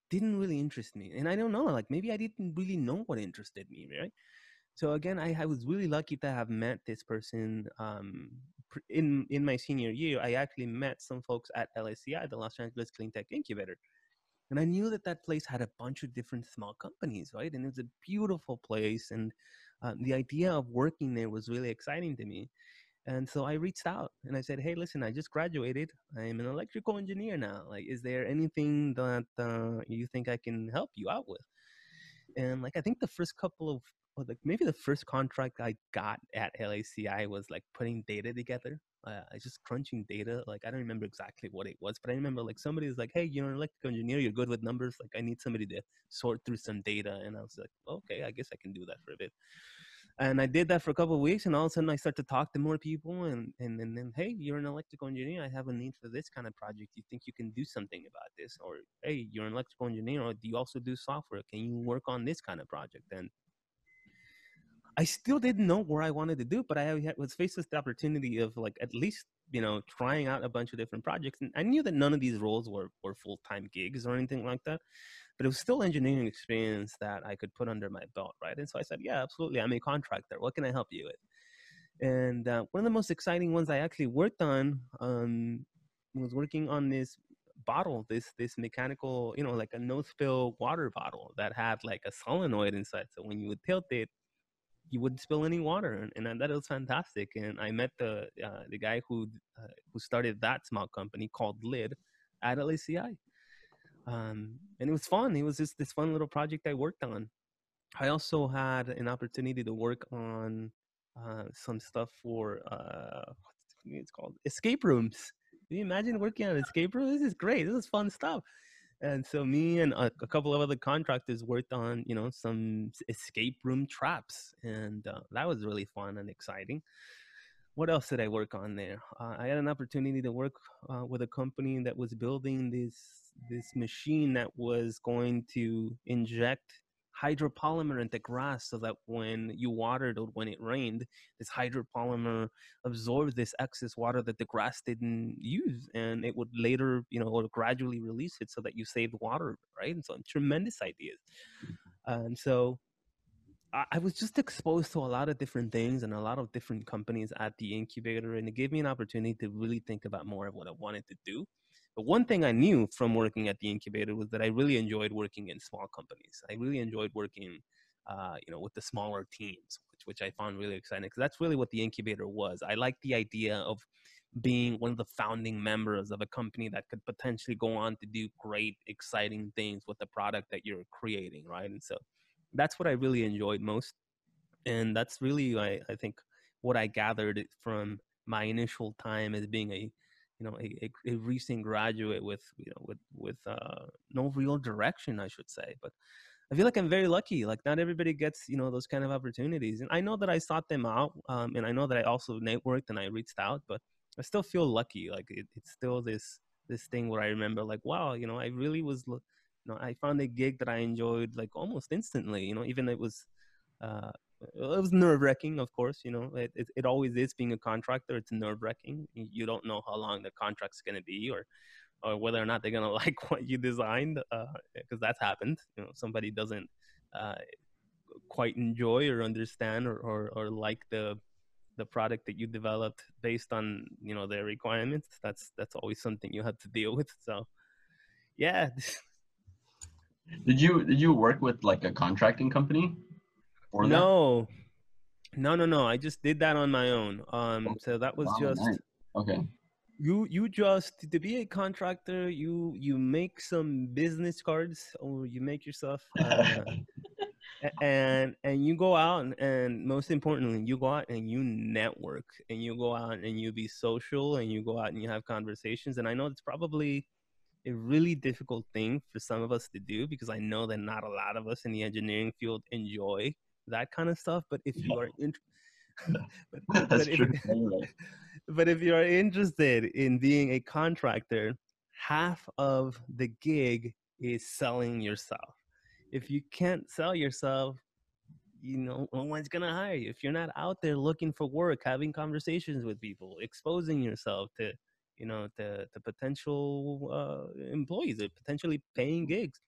S2: didn't really interest me. And I don't know, like maybe I didn't really know what interested me, right? So again, I, I was really lucky to have met this person um, in in my senior year. I actually met some folks at LACI, the Los Angeles Clean Tech Incubator, and I knew that that place had a bunch of different small companies, right? And it was a beautiful place, and um, the idea of working there was really exciting to me. And so I reached out and I said, "Hey, listen, I just graduated. I'm an electrical engineer now. Like, is there anything that uh, you think I can help you out with?" And like, I think the first couple of or like maybe the first contract I got at LACI was like putting data together. Uh, just crunching data. Like I don't remember exactly what it was, but I remember like somebody was like, "Hey, you're an electrical engineer. You're good with numbers. Like I need somebody to sort through some data." And I was like, "Okay, I guess I can do that for a bit." And I did that for a couple of weeks, and all of a sudden I started to talk to more people, and and, and then, hey, you're an electrical engineer. I have a need for this kind of project. You think you can do something about this? Or hey, you're an electrical engineer. Or do you also do software? Can you work on this kind of project? And I still didn't know where I wanted to do, but I was faced with the opportunity of like at least you know trying out a bunch of different projects, and I knew that none of these roles were were full time gigs or anything like that, but it was still engineering experience that I could put under my belt, right? And so I said, yeah, absolutely, I'm a contractor. What can I help you with? And uh, one of the most exciting ones I actually worked on um, was working on this bottle, this this mechanical, you know, like a no spill water bottle that had like a solenoid inside. So when you would tilt it, you wouldn't spill any water, and, and thought it was fantastic. And I met the uh, the guy who uh, who started that small company called Lid at LACI, um, and it was fun. It was just this fun little project I worked on. I also had an opportunity to work on uh, some stuff for uh, it's called escape rooms. Can you imagine working on escape rooms? This is great. This is fun stuff. And so me and a, a couple of other contractors worked on, you know, some escape room traps, and uh, that was really fun and exciting. What else did I work on there? Uh, I had an opportunity to work uh, with a company that was building this this machine that was going to inject hydropolymer in the grass so that when you watered or when it rained, this hydropolymer absorbed this excess water that the grass didn't use, and it would later, you know, or gradually release it so that you saved water, right? And so tremendous ideas. And so I, I was just exposed to a lot of different things and a lot of different companies at the incubator, and it gave me an opportunity to really think about more of what I wanted to do. But one thing I knew from working at the incubator was that I really enjoyed working in small companies. I really enjoyed working, uh, you know, with the smaller teams, which, which I found really exciting because that's really what the incubator was. I like the idea of being one of the founding members of a company that could potentially go on to do great, exciting things with the product that you're creating, right? And so that's what I really enjoyed most. And that's really, I, I think, what I gathered from my initial time as being a you know a, a, recent graduate with you know with with uh, no real direction i should say but i feel like i'm very lucky like not everybody gets you know those kind of opportunities and i know that i sought them out um, and i know that i also networked and i reached out but i still feel lucky like it, it's still this this thing where i remember like wow you know i really was you know i found a gig that i enjoyed like almost instantly you know even it was uh, it was nerve wracking, of course. You know, it, it, it always is being a contractor. It's nerve wracking. You don't know how long the contract's going to be, or or whether or not they're going to like what you designed, because uh, that's happened. You know, somebody doesn't uh, quite enjoy or understand or, or, or like the the product that you developed based on you know their requirements. That's that's always something you have to deal with. So, yeah.
S3: did you did you work with like a contracting company?
S2: No, that? no, no, no. I just did that on my own. Um, oh, so that was wow, just nice.
S3: okay.
S2: You you just to be a contractor, you you make some business cards or you make yourself. Uh, and and you go out and, and, most importantly you go out and you network and you go out and you be social and you go out and you have conversations and i know it's probably a really difficult thing for some of us to do because i know that not a lot of us in the engineering field enjoy that kind of stuff. But if you are in,
S3: but, but, if,
S2: but if you are interested in being a contractor, half of the gig is selling yourself. If you can't sell yourself, you know, no one's gonna hire you. If you're not out there looking for work, having conversations with people, exposing yourself to, you know, to, to potential uh, employees, or potentially paying gigs,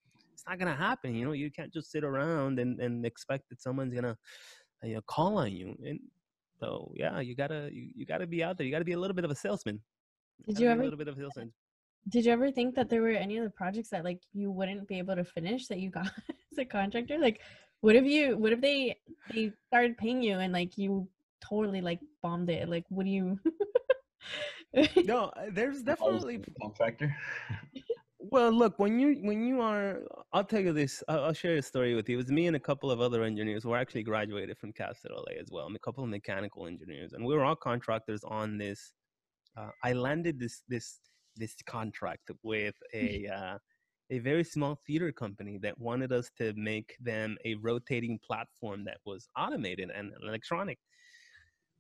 S2: it's not gonna happen. You know, you can't just sit around and, and expect that someone's gonna you know call on you. And so yeah, you gotta you, you gotta be out there. You gotta be a little bit of a salesman.
S1: Did you ever
S2: a little bit of a salesman?
S1: Did you ever think that there were any other projects that like you wouldn't be able to finish that you got as a contractor? Like, what if you what if they they started paying you and like you totally like bombed it? Like, what do you?
S2: no, uh, there's definitely
S3: contractor.
S2: Well, look, when you when you are, I'll tell you this. I'll, I'll, share a story with you. It was me and a couple of other engineers who actually graduated from Cal State LA as well. I'm a couple of mechanical engineers, and we were all contractors on this. Uh, I landed this this this contract with a uh, a very small theater company that wanted us to make them a rotating platform that was automated and electronic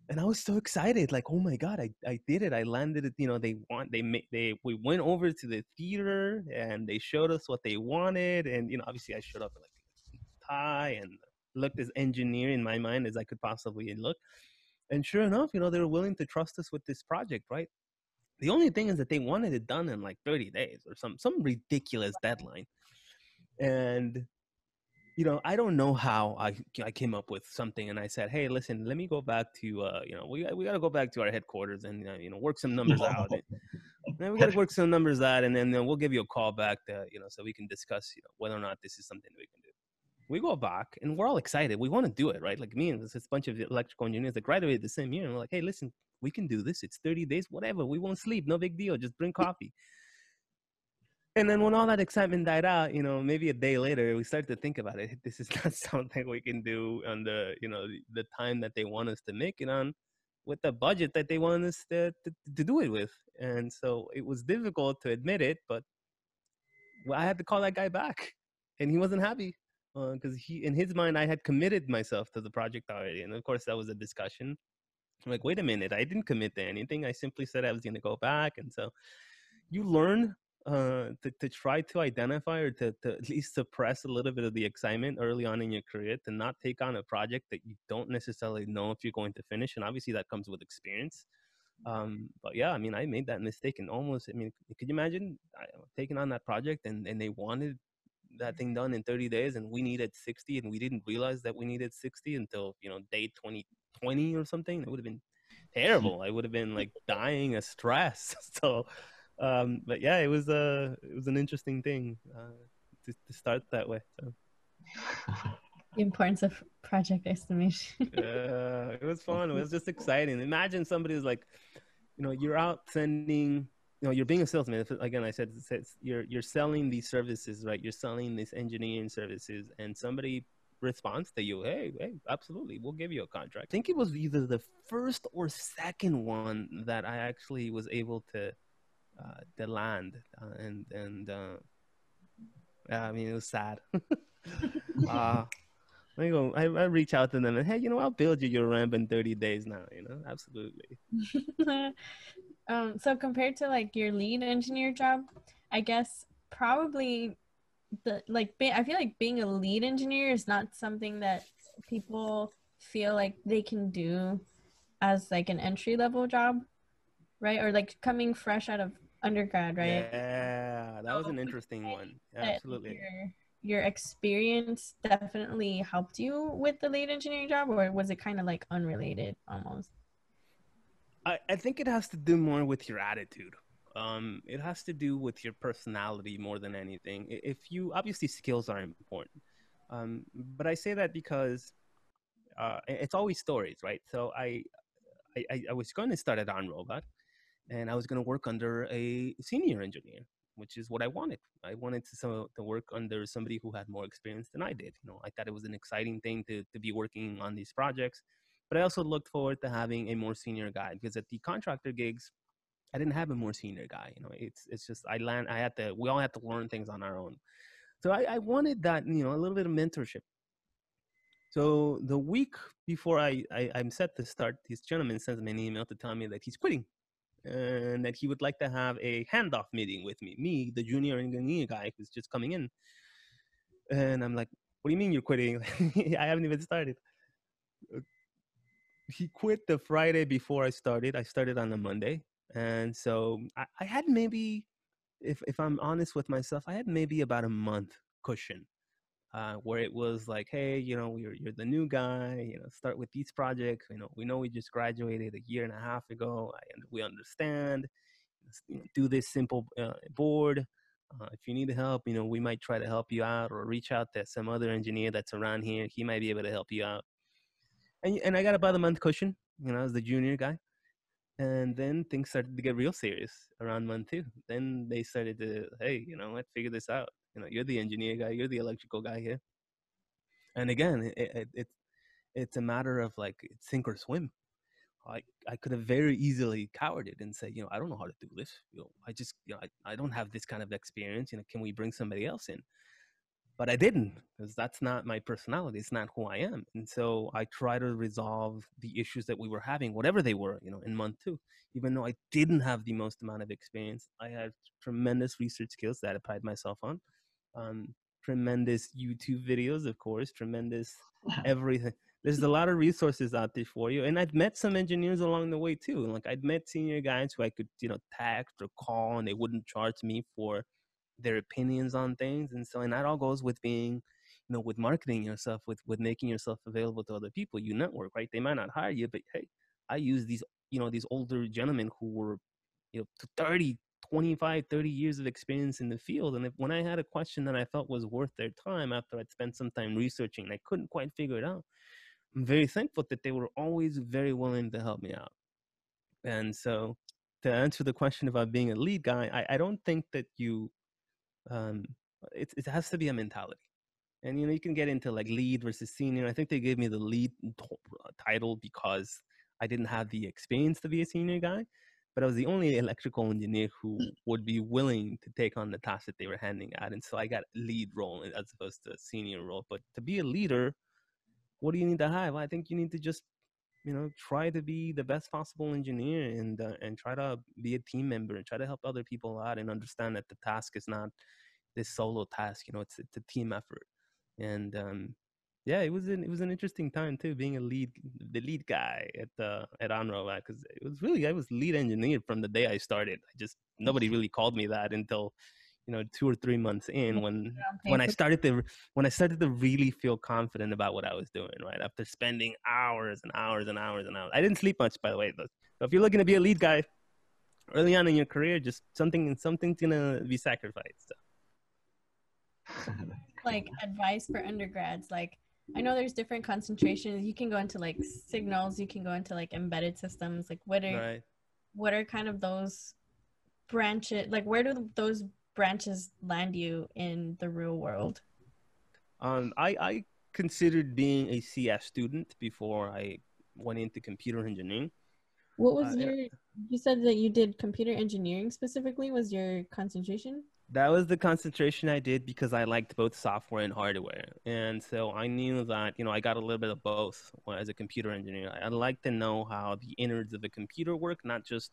S2: and I was so excited, like, oh my god, I, I did it! I landed it. You know, they want they they we went over to the theater and they showed us what they wanted, and you know, obviously I showed up like tie and looked as engineer in my mind as I could possibly look. And sure enough, you know, they were willing to trust us with this project, right? The only thing is that they wanted it done in like 30 days or some some ridiculous deadline. And you know, I don't know how I I came up with something, and I said, "Hey, listen, let me go back to uh, you know, we we got to go back to our headquarters and uh, you know, work some numbers out. And, then we got to work some numbers out, and then, then we'll give you a call back to you know, so we can discuss you know whether or not this is something we can do." We go back, and we're all excited. We want to do it, right? Like me and this bunch of electrical engineers that graduated the same year, and we're like, "Hey, listen, we can do this. It's 30 days, whatever. We won't sleep. No big deal. Just bring coffee." And then when all that excitement died out, you know, maybe a day later, we started to think about it. This is not something we can do on the, you know, the time that they want us to make it on, with the budget that they want us to, to, to do it with. And so it was difficult to admit it, but I had to call that guy back, and he wasn't happy because uh, he, in his mind, I had committed myself to the project already. And of course, that was a discussion. I'm like, wait a minute, I didn't commit to anything. I simply said I was going to go back, and so you learn uh, to, to try to identify or to, to at least suppress a little bit of the excitement early on in your career to not take on a project that you don't necessarily know if you're going to finish and obviously that comes with experience. Um, but yeah i mean i made that mistake and almost i mean could you imagine taking on that project and, and they wanted that thing done in 30 days and we needed 60 and we didn't realize that we needed 60 until you know day 2020 or something? It would have been terrible. I would have been like dying of stress. So um, but yeah, it was a uh, it was an interesting thing uh, to, to start that way. So.
S1: The importance of project estimation.
S2: yeah, it was fun. It was just exciting. Imagine somebody who's like, you know, you're out sending, you know, you're being a salesman. Again, I said you're you're selling these services, right? You're selling these engineering services, and somebody responds to you, hey, hey, absolutely, we'll give you a contract. I think it was either the first or second one that I actually was able to uh, the land, uh, and and uh, I mean it was sad. uh, I go, I, I reach out to them and hey, you know, I'll build you your ramp in 30 days now. You know, absolutely.
S1: um, so compared to like your lead engineer job, I guess probably the like I feel like being a lead engineer is not something that people feel like they can do as like an entry level job, right? Or like coming fresh out of undergrad, right?
S2: Yeah, that was an interesting one. Absolutely.
S1: Your, your experience definitely helped you with the lead engineering job, or was it kind of like unrelated almost?
S2: I, I think it has to do more with your attitude. Um, it has to do with your personality more than anything. If you obviously skills are important, um, but I say that because uh, it's always stories, right? So I, I, I was going to start at OnRobot, and I was going to work under a senior engineer, which is what I wanted. I wanted to, so, to work under somebody who had more experience than I did. You know, I thought it was an exciting thing to, to be working on these projects, but I also looked forward to having a more senior guy because at the contractor gigs, I didn't have a more senior guy. You know, it's it's just I land. I had to. We all had to learn things on our own. So I, I wanted that. You know, a little bit of mentorship. So the week before I, I I'm set to start, this gentleman sends me an email to tell me that he's quitting and that he would like to have a handoff meeting with me, me, the junior engineer guy who's just coming in. And I'm like, what do you mean you're quitting? I haven't even started. He quit the Friday before I started. I started on a Monday. And so I, I had maybe, if, if I'm honest with myself, I had maybe about a month cushion uh, where it was like, hey, you know, you're you're the new guy, you know, start with these projects. You know, we know we just graduated a year and a half ago, and we understand. You know, do this simple uh, board. Uh, if you need help, you know, we might try to help you out, or reach out to some other engineer that's around here. He might be able to help you out. And and I got about a month cushion, you know, as the junior guy. And then things started to get real serious around month two. Then they started to, hey, you know what, figure this out you know you're the engineer guy you're the electrical guy here and again it, it, it it's a matter of like sink or swim I, I could have very easily cowered it and say, you know, I don't know how to do this. You know, I just, you know, I, I don't have this kind of experience. You know, can we bring somebody else in? But I didn't because that's not my personality. It's not who I am. And so I try to resolve the issues that we were having, whatever they were, you know, in month two. Even though I didn't have the most amount of experience, I had tremendous research skills that I pride myself on um, tremendous YouTube videos, of course, tremendous everything. There's a lot of resources out there for you, and I've met some engineers along the way too. Like I'd met senior guys who I could, you know, text or call, and they wouldn't charge me for their opinions on things. And so, and that all goes with being, you know, with marketing yourself, with with making yourself available to other people. You network, right? They might not hire you, but hey, I use these, you know, these older gentlemen who were, you know, 30, 25 30 years of experience in the field and if, when i had a question that i felt was worth their time after i'd spent some time researching i couldn't quite figure it out i'm very thankful that they were always very willing to help me out. And so to answer the question about being a lead guy i, I don't think that you um, it, it has to be a mentality. And you know you can get into like lead versus senior. I think they gave me the lead t- title because i didn't have the experience to be a senior guy but I was the only electrical engineer who mm. would be willing to take on the task that they were handing out. And so I got lead role as opposed to a senior role. But to be a leader, what do you need to have? I think you need to just you know try to be the best possible engineer and uh, and try to be a team member and try to help other people out and understand that the task is not this solo task you know it's it's a team effort and um yeah it was an it was an interesting time too being a lead the lead guy at the at Onro because it was really I was lead engineer from the day I started. I just nobody mm-hmm. really called me that until you know two or three months in mm-hmm. when when i started to when i started to really feel confident about what i was doing right? After spending hours and hours and hours and hours i didn't sleep much by the way so if you're looking to be a lead guy early on in your career just something something's gonna be sacrificed
S1: so. like advice for undergrads like i know there's different concentrations you can go into like signals you can go into like embedded systems like what are right. what are kind of those branches like where do those branches land you in the real world?
S2: Um, I, I considered being a CS student before I went into computer engineering.
S1: What was uh, your? You said that you did computer engineering specifically. Was your concentration?
S2: That was the concentration I did because I liked both software and hardware, and so I knew that you know I got a little bit of both as a computer engineer. I, I like to know how the innards of a computer work, not just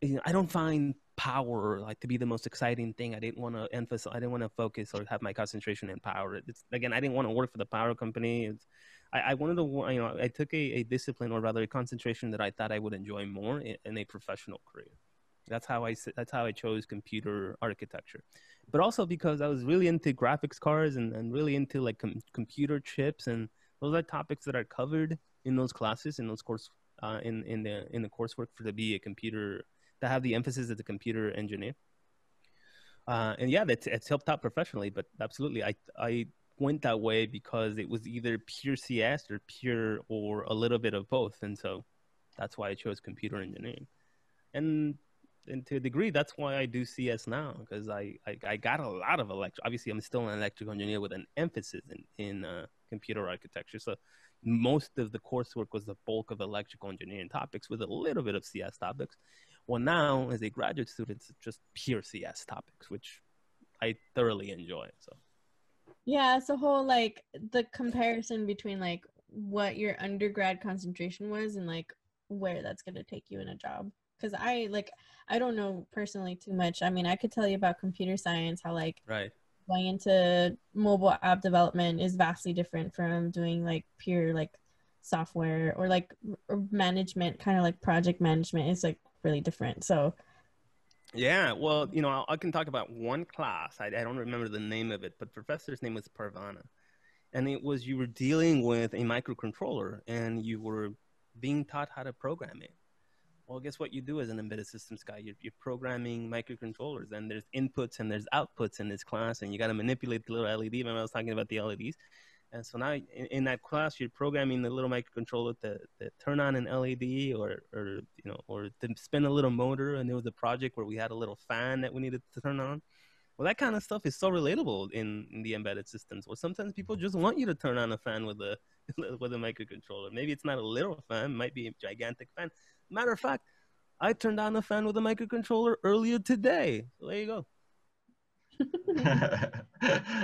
S2: you know, I don't find power like to be the most exciting thing. I didn't want to emphasize. I didn't want to focus or have my concentration in power. It's again, I didn't want to work for the power company. It's, I, I wanted to, you know, I took a, a discipline or rather a concentration that I thought I would enjoy more in, in a professional career. That's how I that's how I chose computer architecture, but also because I was really into graphics cards and, and really into like com- computer chips and those are topics that are covered in those classes in those course uh, in in the in the coursework for to be a computer that have the emphasis as a computer engineer. Uh, and yeah, that's it's helped out professionally, but absolutely, I I went that way because it was either pure CS or pure or a little bit of both, and so that's why I chose computer engineering. And and to a degree, that's why I do CS now because I, I, I got a lot of electric. Obviously, I'm still an electrical engineer with an emphasis in in uh, computer architecture. So most of the coursework was the bulk of electrical engineering topics with a little bit of CS topics. Well, now as a graduate student, it's just pure CS topics, which I thoroughly enjoy. So,
S1: yeah, it's a whole like the comparison between like what your undergrad concentration was and like where that's going to take you in a job. Because I like, I don't know personally too much. I mean, I could tell you about computer science, how like
S2: right
S1: going into mobile app development is vastly different from doing like pure like software or like management kind of like project management is like really different. So,
S2: yeah, well, you know, I, I can talk about one class. I, I don't remember the name of it, but professor's name was Parvana, and it was you were dealing with a microcontroller and you were being taught how to program it. Well, guess what you do as an embedded systems guy? You're, you're programming microcontrollers, and there's inputs and there's outputs in this class, and you got to manipulate the little LED. Remember, I was talking about the LEDs. And so now in, in, that class, you're programming the little microcontroller to, to turn on an LED or, or, you know, or to spin a little motor. And there was a project where we had a little fan that we needed to turn on. Well, that kind of stuff is so relatable in, in the embedded systems. Well, sometimes people mm-hmm. just want you to turn on a fan with a with a microcontroller. Maybe it's not a little fan, it might be a gigantic fan. Matter of fact, I turned on a fan with a microcontroller earlier today. So there you
S3: go.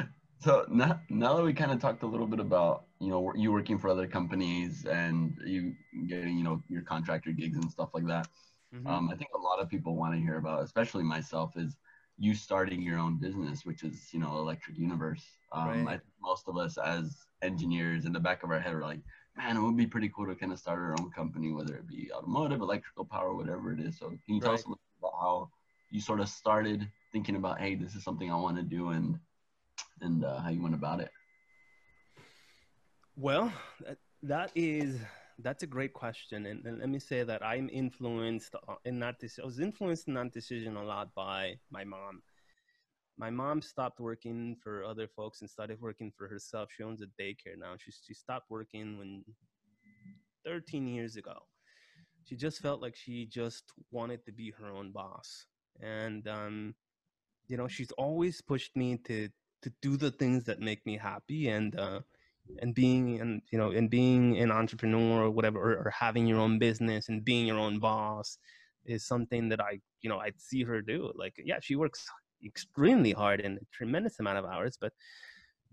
S3: So now, now that we kind of talked a little bit about you know you working for other companies and you getting you know your contractor gigs and stuff like that, mm-hmm. um, I think a lot of people want to hear about, especially myself, is you starting your own business, which is you know Electric Universe. Um, right. I think most of us as engineers in the back of our head are like, man, it would be pretty cool to kind of start our own company, whether it be automotive, electrical power, whatever it is. So can you tell right. us about how you sort of started thinking about, hey, this is something I want to do and and uh, how you went about it.
S2: Well, that is that's a great question, and, and let me say that I'm influenced uh, in that. I was influenced in that decision a lot by my mom. My mom stopped working for other folks and started working for herself. She owns a daycare now. She she stopped working when 13 years ago. She just felt like she just wanted to be her own boss, and um, you know, she's always pushed me to to do the things that make me happy and uh, and being and you know and being an entrepreneur or whatever or, or, having your own business and being your own boss is something that I you know I see her do like yeah she works extremely hard and a tremendous amount of hours but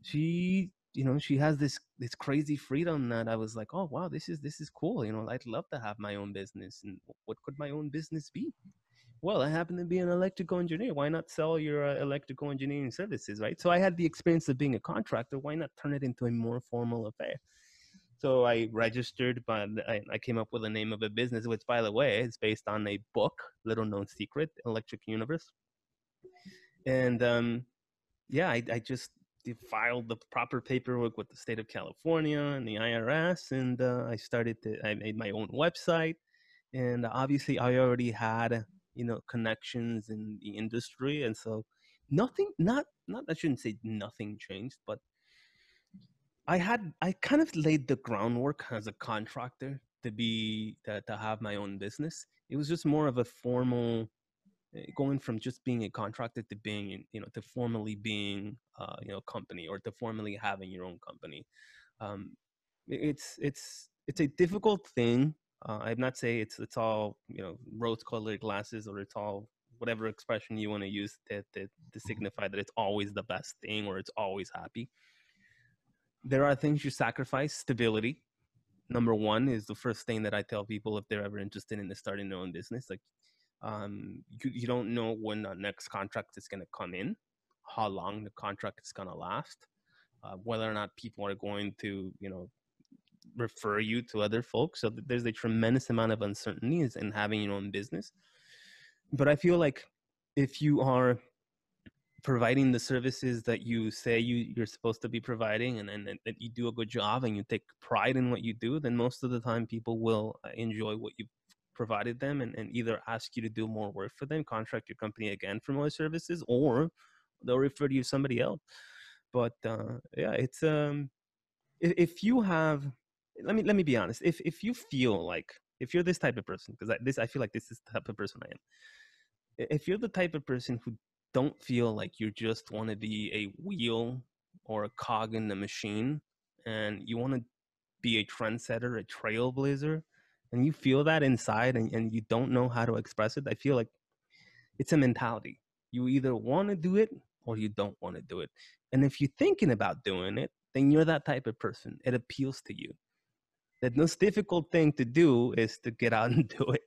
S2: she you know she has this this crazy freedom that i was like oh wow this is this is cool you know i'd love to have my own business and what could my own business be? Well i happen to be an electrical engineer why not sell your uh, electrical engineering services right? So i had the experience of being a contractor why not turn it into a more formal affair? So i registered but I, I came up with the name of a business which by the way is based on a book little known secret electric universe and um yeah i, I just filed the proper paperwork with the state of California and the IRS, and uh, I started to. I made my own website, and obviously I already had you know connections in the industry, and so nothing. Not not I shouldn't say nothing changed, but I had I kind of laid the groundwork as a contractor to be to, to have my own business. It was just more of a formal going from just being a contractor to being you know to formally being uh, you know company or to formally having your own company. Um, it's it's it's a difficult thing uh, i'm not saying it's it's all you know rose colored glasses or it's all whatever expression you want to use to, to, to signify that it's always the best thing or it's always happy. There are things you sacrifice stability. Number one is the first thing that i tell people if they're ever interested in starting their own business like um, you, you don't know when the next contract is going to come in, how long the contract is going to last, uh, whether or not people are going to, you know, refer you to other folks. So there's a tremendous amount of uncertainties in having your own business. But I feel like if you are providing the services that you say you, you're supposed to be providing and, and, and that you do a good job and you take pride in what you do, then most of the time people will uh, enjoy what you provided them and, and either ask you to do more work for them, contract your company again for more services, or they'll refer to you somebody else. But uh, yeah, it's um, if, if you have, let me let me be honest. If if you feel like if you're this type of person, because this I feel like this is the type of person I am. If you're the type of person who don't feel like you just want to be a wheel or a cog in the machine, and you want to be a trendsetter, a trailblazer, and you feel that inside and, and you don't know how to express it, I feel like it's a mentality. You either want to do it or you don't want to do it. And if you're thinking about doing it, then you're that type of person. It appeals to you. The most difficult thing to do is to get out and do it.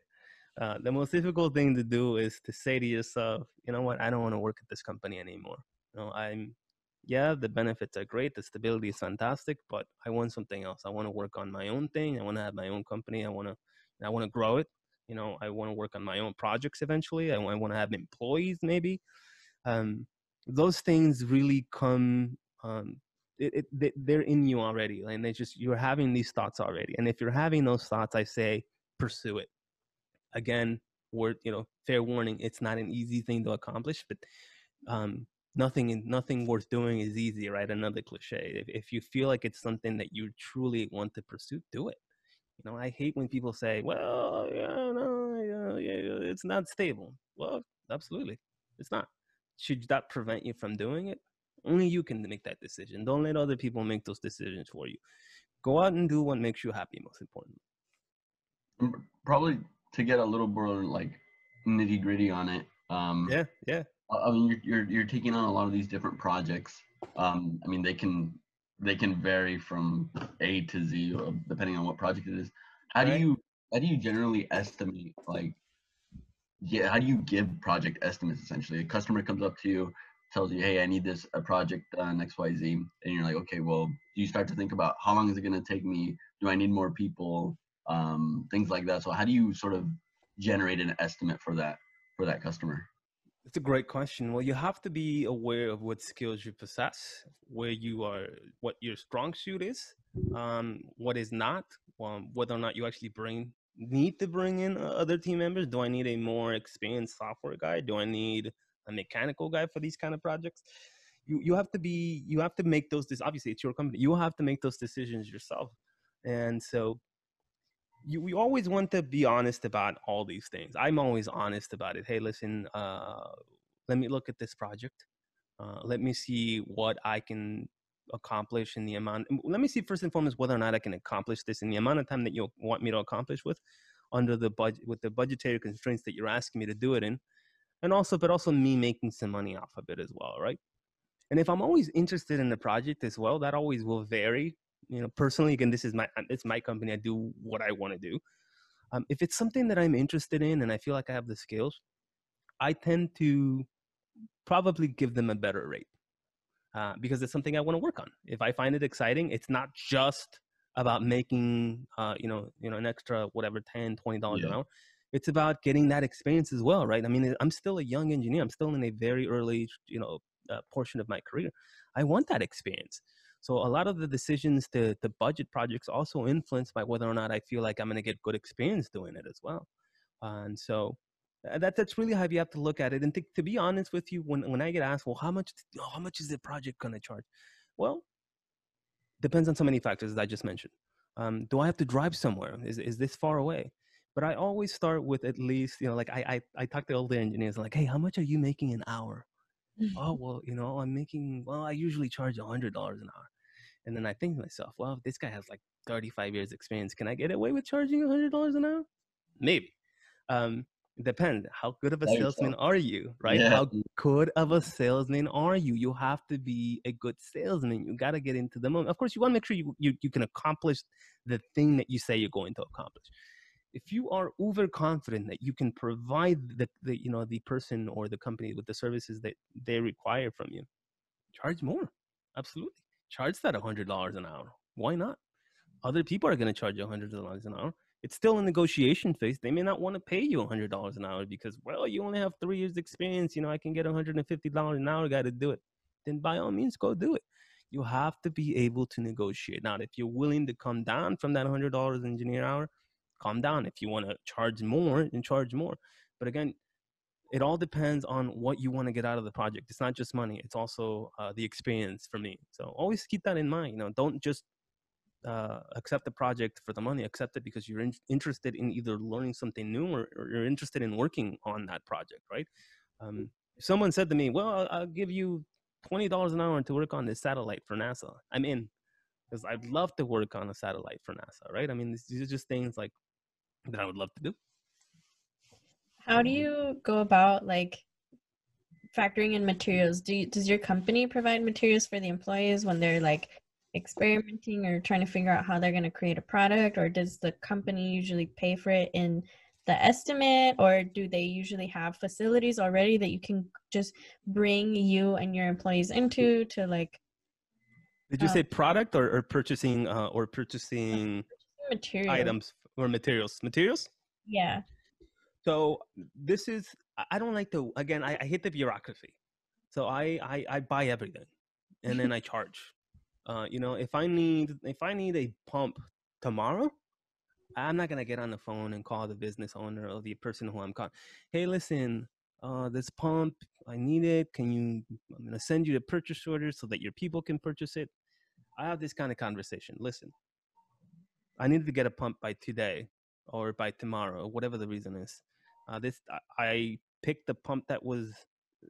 S2: Uh, the most difficult thing to do is to say to yourself, you know what, I don't want to work at this company anymore. You know, I'm yeah, the benefits are great, the stability is fantastic, but I want something else. I want to work on my own thing. I want to have my own company. I want to, I want to grow it. You know, I want to work on my own projects eventually. I, I want to have employees maybe. Um, those things really come. Um, it, it, they're in you already, and they just you're having these thoughts already. And if you're having those thoughts, I say pursue it. Again, word you know, fair warning, it's not an easy thing to accomplish, but um, nothing nothing worth doing is easy right? Another cliche if, if you feel like it's something that you truly want to pursue do it. You know i hate when people say well yeah no yeah, yeah, it's not stable. Well absolutely it's not. Should that prevent you from doing it? Only you can make that decision. Don't let other people make those decisions for you. Go out and do what makes you happy most importantly
S3: probably to get a little more like nitty gritty on it um
S2: yeah yeah
S3: I mean, you're, you're, you're taking on a lot of these different projects. Um, I mean, they can they can vary from A to Z uh, depending on what project it is. How right. do you how do you generally estimate like yeah how do you give project estimates essentially? A customer comes up to you, tells you, hey, I need this a project done X Y Z, and you're like, okay, well, do you start to think about how long is it going to take me? Do I need more people? Um, things like that. So how do you sort of generate an estimate for that for that customer?
S2: It's a great question. Well, you have to be aware of what skills you possess, where you are, what your strong suit is, um, what is not, um, whether or not you actually bring need to bring in uh, other team members. Do I need a more experienced software guy? Do I need a mechanical guy for these kind of projects? You you have to be you have to make those. This Obviously, it's your company. You have to make those decisions yourself, and so you, we always want to be honest about all these things. I'm always honest about it. Hey, listen, uh, let me look at this project. Uh, let me see what I can accomplish in the amount. Let me see first and foremost whether or not I can accomplish this in the amount of time that you want me to accomplish with, under the budget with the budgetary constraints that you're asking me to do it in, and also, but also me making some money off of it as well, right? And if I'm always interested in the project as well, that always will vary. You know, personally, again, this is my it's my company. I do what I want to do. Um, if it's something that I'm interested in and I feel like I have the skills, I tend to probably give them a better rate uh, because it's something I want to work on. If I find it exciting, it's not just about making uh, you know you know an extra whatever 10 20 dollars yeah. an hour it's about getting that experience as well right i mean i'm still a young engineer i'm still in a very early you know uh, portion of my career i want that experience so a lot of the decisions to, to budget projects also influenced by whether or not i feel like i'm going to get good experience doing it as well uh, and so uh, that, that's really how you have to look at it and to, to be honest with you when, when i get asked well how much how much is the project going to charge well depends on so many factors as I just mentioned. Um, do I have to drive somewhere? Is is this far away? But I always start with at least, you know, like I I, I talk to all the engineers like, hey, how much are you making an hour? oh well, you know, I'm making well, I usually charge a hundred dollars an hour. And then I think to myself, well, this guy has like 35 years experience. Can I get away with charging a hundred dollars an hour? Maybe. Um, depends how good of a salesman are you right yeah. how good of a salesman are you you have to be a good salesman you got to get into the moment of course you want to make sure you, you, you can accomplish the thing that you say you're going to accomplish if you are overconfident that you can provide the, the you know the person or the company with the services that they require from you charge more absolutely charge that $100 an hour why not other people are going to charge you $100 an hour it's still a negotiation phase. They may not want to pay you $100 an hour because, well, you only have three years experience. You know, I can get $150 an hour guy to do it. Then by all means, go do it. You have to be able to negotiate. Now, if you're willing to come down from that $100 engineer hour, calm down. If you want to charge more, then charge more. But again, it all depends on what you want to get out of the project. It's not just money; it's also uh, the experience for me. So always keep that in mind. You know, don't just uh, accept the project for the money accept it because you're in, interested in either learning something new or, or, you're interested in working on that project right um, if someone said to me well I'll, I'll give you $20 an hour to work on this satellite for nasa i'm in because i'd love to work on a satellite for nasa right i mean these are just things like that i would love to do
S1: how do you go about like factoring in materials? Do you, does your company provide materials for the employees when they're like experimenting or trying to figure out how they're going to create a product? Or does the company usually pay for it in the estimate? Or do they usually have facilities already that you can just bring you and your employees into to like
S2: did you uh, say product or, or purchasing uh, or purchasing materials. items or materials? Materials?
S1: Yeah
S2: so this is i don't like to again i, I hate the bureaucracy so I, I i buy everything and then i charge uh, you know, if I need if I need a pump tomorrow, I'm not gonna get on the phone and call the business owner or the person who I'm calling. Hey, listen, uh, this pump, I need it. Can you? I'm gonna send you the purchase order so that your people can purchase it. I have this kind of conversation. Listen, I need to get a pump by today or by tomorrow, or whatever the reason is. Uh, this I picked the pump that was,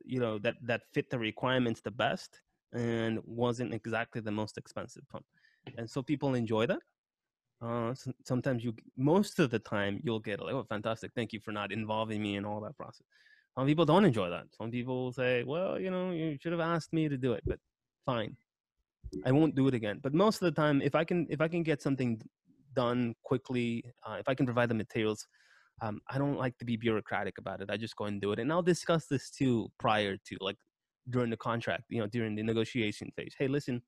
S2: you know, that that fit the requirements the best and wasn't exactly the most expensive pump. And so people enjoy that. Uh, sometimes you, most of the time, you'll get like, "Oh, fantastic! Thank you for not involving me in all that process." Some people don't enjoy that. Some people will say, "Well, you know, you should have asked me to do it," but fine, I won't do it again. But most of the time, if I can, if I can get something done quickly, uh, if I can provide the materials, um, I don't like to be bureaucratic about it. I just go and do it, and I'll discuss this too prior to like during the contract, you know, during the negotiation phase. Hey, listen,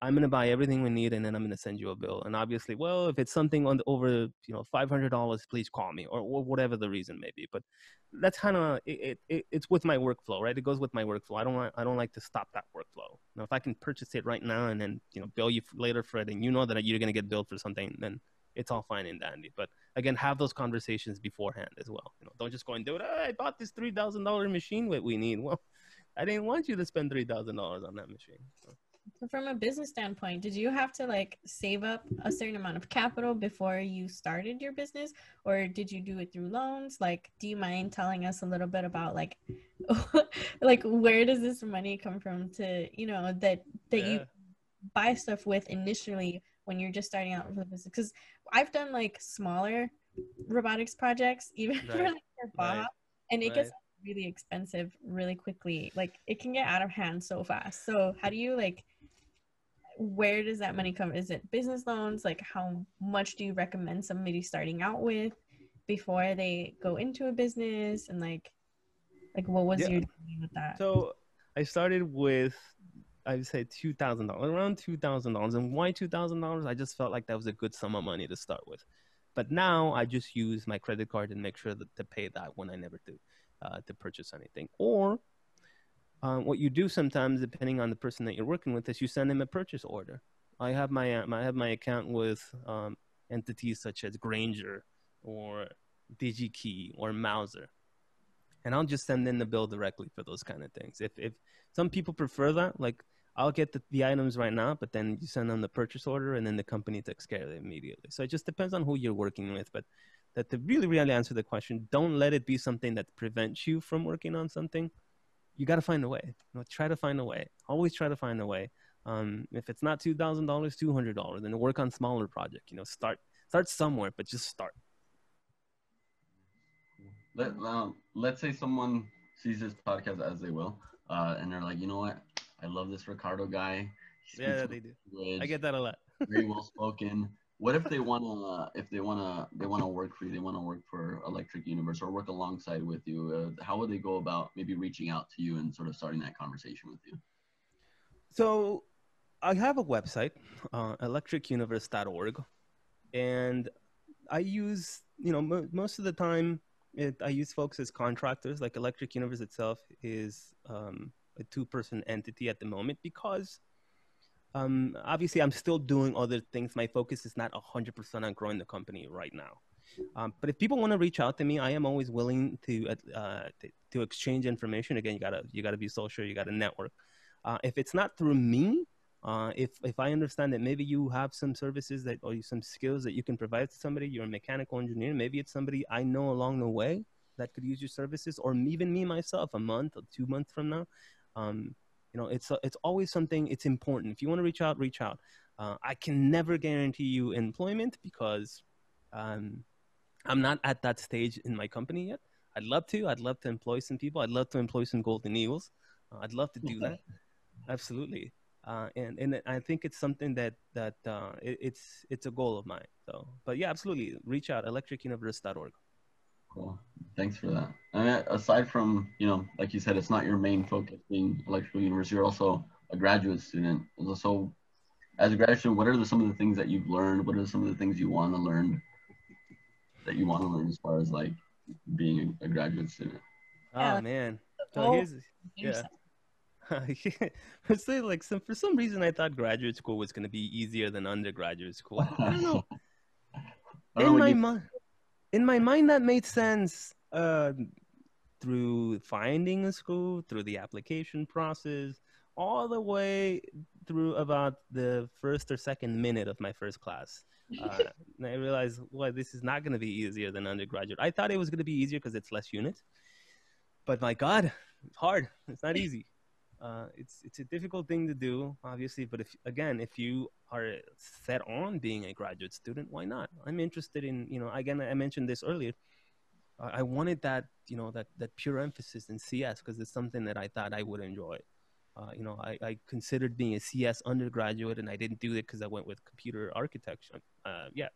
S2: I'm going to buy everything we need and then I'm going to send you a bill. And obviously, well, if it's something on the, over, you know, $500, please call me or, or whatever the reason may be. But that's kind of, it, it, it's with my workflow, right? It goes with my workflow. I don't want, I don't like to stop that workflow. Now, if I can purchase it right now and then, you know, bill you later for it and you know that you're going to get billed for something, then it's all fine and dandy. But again, have those conversations beforehand as well. You know, don't just go and do it. Oh, I bought this $3,000 machine that we need. Well, I didn't want you to spend three thousand dollars on that machine. So.
S1: From a business standpoint, did you have to like save up a certain amount of capital before you started your business, or did you do it through loans? Like, do you mind telling us a little bit about like, like where does this money come from to you know that that yeah. you buy stuff with initially when you're just starting out with the business? Because I've done like smaller robotics projects, even right. for like your Bob, right. and it right. gets really expensive really quickly. Like it can get out of hand so fast. So how do you like where does that money come? Is it business loans? Like how much do you recommend somebody starting out with before they go into a business and like like what was
S2: Yeah.
S1: your with that?
S2: So I started with I would say two thousand dollars, around two thousand dollars. And why two thousand dollars? I just felt like that was a good sum of money to start with. But now I just use my credit card and make sure that to pay that when I never do uh, to purchase anything. Or um, what you do sometimes, depending on the person that you're working with, is you send them a purchase order. I have my uh, I have my account with um, entities such as Grainger or DigiKey or Mouser, and I'll just send in the bill directly for those kind of things. If if some people prefer that, like I'll get the, the items right now, but then you send them the purchase order, and then the company takes care of it immediately. So it just depends on who you're working with. But that to really really answer the question, don't let it be something that prevents you from working on something. You got to find a way. You know, try to find a way. Always try to find a way. Um, if it's not two thousand dollars, two hundred dollars, then work on smaller project. You know, start start somewhere, but just start.
S3: Let, um, let's say someone sees this podcast as they will, uh, and they're like, you know what? I love this Ricardo guy. He
S2: Yeah,
S3: speaks
S2: they do.
S3: language,
S2: I get that a lot.
S3: very well spoken. What if they wanna, if they wanna, they wanna work for you, they wanna work for Electric Universe or work alongside with you? Uh, how would they go about maybe reaching out to you and sort of starting that conversation with you?
S2: So I have a website, uh, electricuniverse.org, and I use, you know, mo- most of the time, it, I use folks as contractors. Like Electric Universe itself is um, a two-person entity at the moment because um, obviously I'm still doing other things. My focus is not 100% on growing the company right now. Um, but if people want to reach out to me, I am always willing to, uh, to to exchange information. Again, you gotta you gotta be social, you gotta network. Uh, if it's not through me, uh, if if I understand that maybe you have some services that or some skills that you can provide to somebody, you're a mechanical engineer. Maybe it's somebody I know along the way that could use your services, or even me myself, a month or two months from now. Um, you know, it's it's always something. It's important. If you want to reach out, reach out. Uh, I can never guarantee you employment because um, I'm not at that stage in my company yet. I'd love to. I'd love to employ some people. I'd love to employ some golden eagles. Uh, I'd love to do that. Absolutely. Uh, and and I think it's something that that uh, it, it's it's a goal of mine. So, but yeah, absolutely. Reach out electricuniverse.org.
S3: Cool. Thanks for that. I mean, aside from, you know, like you said, it's not your main focus being electrical university. You're also a graduate student. So, as a graduate student, what are the, some of the things that you've learned? What are some of the things you want to learn that you want to learn as far as like being a, a graduate student?
S2: Oh man. So
S1: Oh,
S2: here's yeah. For say like some for some reason I thought graduate school was going to be easier than undergraduate school. I don't know.
S3: I don't
S2: in
S3: know
S2: my
S3: what you-
S2: mind, in my mind, that made sense uh, through finding a school, through the application process, all the way through about the first or second minute of my first class. Uh, and I realized, well, this is not going to be easier than undergraduate. I thought it was going to be easier because it's less units, but my God, it's hard. It's not easy. Uh, it's it's a difficult thing to do, obviously. But if again, if you are set on being a graduate student, why not? I'm interested in you know. Again, I mentioned this earlier. I wanted that you know that that pure emphasis in CS because it's something that I thought I would enjoy. Uh, you know, I, I considered being a CS undergraduate, and I didn't do it because I went with computer architecture. Uh, yeah,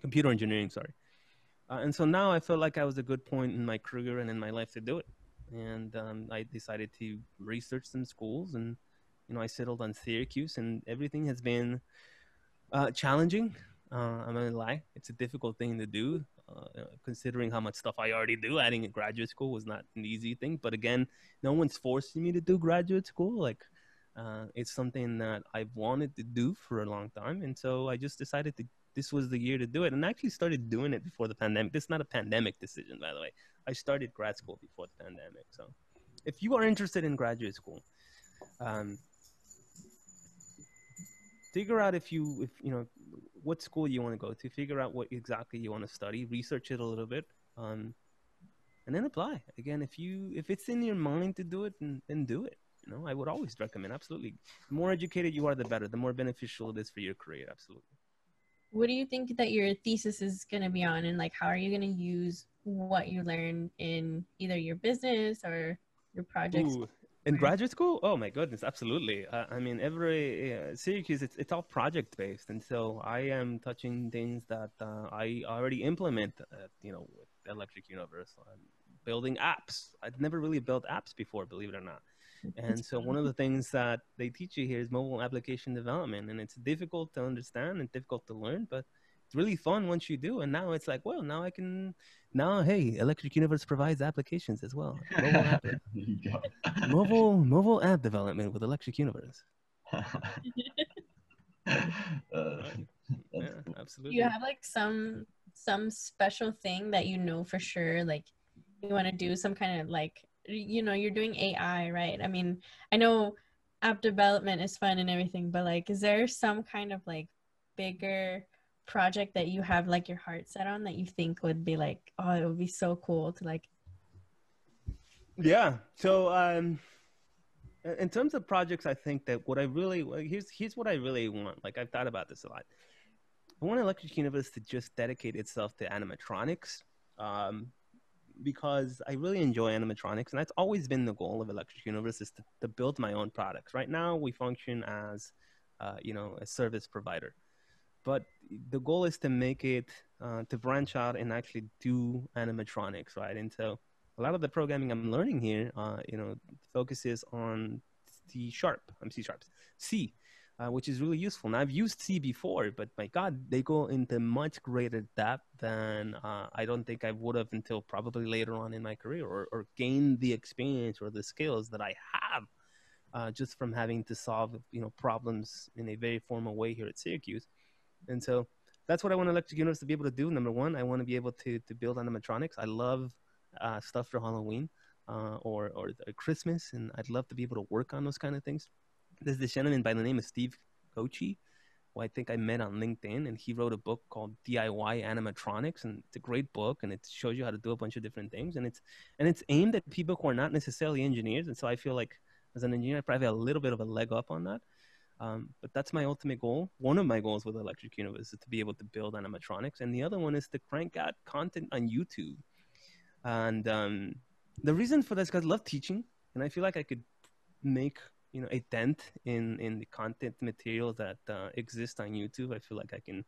S2: computer engineering. Sorry. Uh, and so now I felt like I was a good point in my career and in my life to do it and um, I decided to research some schools, and you know I settled on Syracuse, and everything has been uh, challenging. Uh, I'm not gonna lie, it's a difficult thing to do, uh, considering how much stuff I already do. Adding a graduate school was not an easy thing, but again, no one's forcing me to do graduate school. Like, uh, it's something that I've wanted to do for a long time, and so I just decided to. This was the year to do it, and I actually started doing it before the pandemic. This is not a pandemic decision, by the way. I started grad school before the pandemic. So, if you are interested in graduate school, um, figure out if you, if you know, what school you want to go to. Figure out what exactly you want to study. Research it a little bit, um, and then apply. Again, if you, if it's in your mind to do it, then, then do it. You know, I would always recommend. Absolutely, the more educated you are, the better. The more beneficial it is for your career. Absolutely.
S1: What do you think that your thesis is going to be on, and like how are you going to use what you learn in either your business or your projects?
S2: Ooh, in graduate school? Oh my goodness, absolutely. Uh, I mean, every uh, Syracuse, it's, it's all project based, and so I am touching things that uh, I already implement. you know, with Electric Universe, I'm building apps. I'd never really built apps before, believe it or not. And so one of the things that they teach you here is mobile application development, and it's difficult to understand and difficult to learn, but it's really fun once you do. And now it's like, well, now I can now hey, Electric Universe provides applications as well. Mobile app, mobile, mobile app development with Electric Universe. uh,
S1: yeah, absolutely. You have like some some special thing that you know for sure, like you want to do some kind of like you know you're doing AI, right? I mean, I know app development is fun and everything, but like, is there some kind of like bigger project that you have like your heart set on that you think would be like, oh, it would be so cool to like?
S2: Yeah. So, um, in terms of projects, I think that what I really here's here's what I really want. Like I've thought about this a lot. I want Electric Universe to just dedicate itself to animatronics. Um, because I really enjoy animatronics, and that's always been the goal of Electric Universe is to, to build my own products. Right now, we function as, uh, you know, a service provider, but the goal is to make it uh, to branch out and actually do animatronics, right? And so, a lot of the programming I'm learning here, uh, you know, focuses on C sharp. I'm C sharps, C uh, which is really useful. Now I've used C before, but my God, they go into much greater depth than uh, I don't think I would have until probably later on in my career, or, or gained the experience or the skills that I have uh, just from having to solve you know problems in a very formal way here at Syracuse. And so that's what I want Electric Universe to be able to do. Number one, I want to be able to to build animatronics. I love uh, stuff for Halloween. Uh, or or Christmas, and I'd love to be able to work on those kind of things there's this gentleman by the name of Steve Kochi, who I think I met on LinkedIn, and he wrote a book called DIY Animatronics, and it's a great book, and it shows you how to do a bunch of different things, and it's and it's aimed at people who are not necessarily engineers, and so I feel like as an engineer, I probably have a little bit of a leg up on that. Um, but that's my ultimate goal. One of my goals with Electric Universe is to be able to build animatronics, and the other one is to crank out content on YouTube. And um, the reason for this, because I love teaching, and I feel like I could make you know a dent in in the content material that uh, exists on YouTube. I feel like I can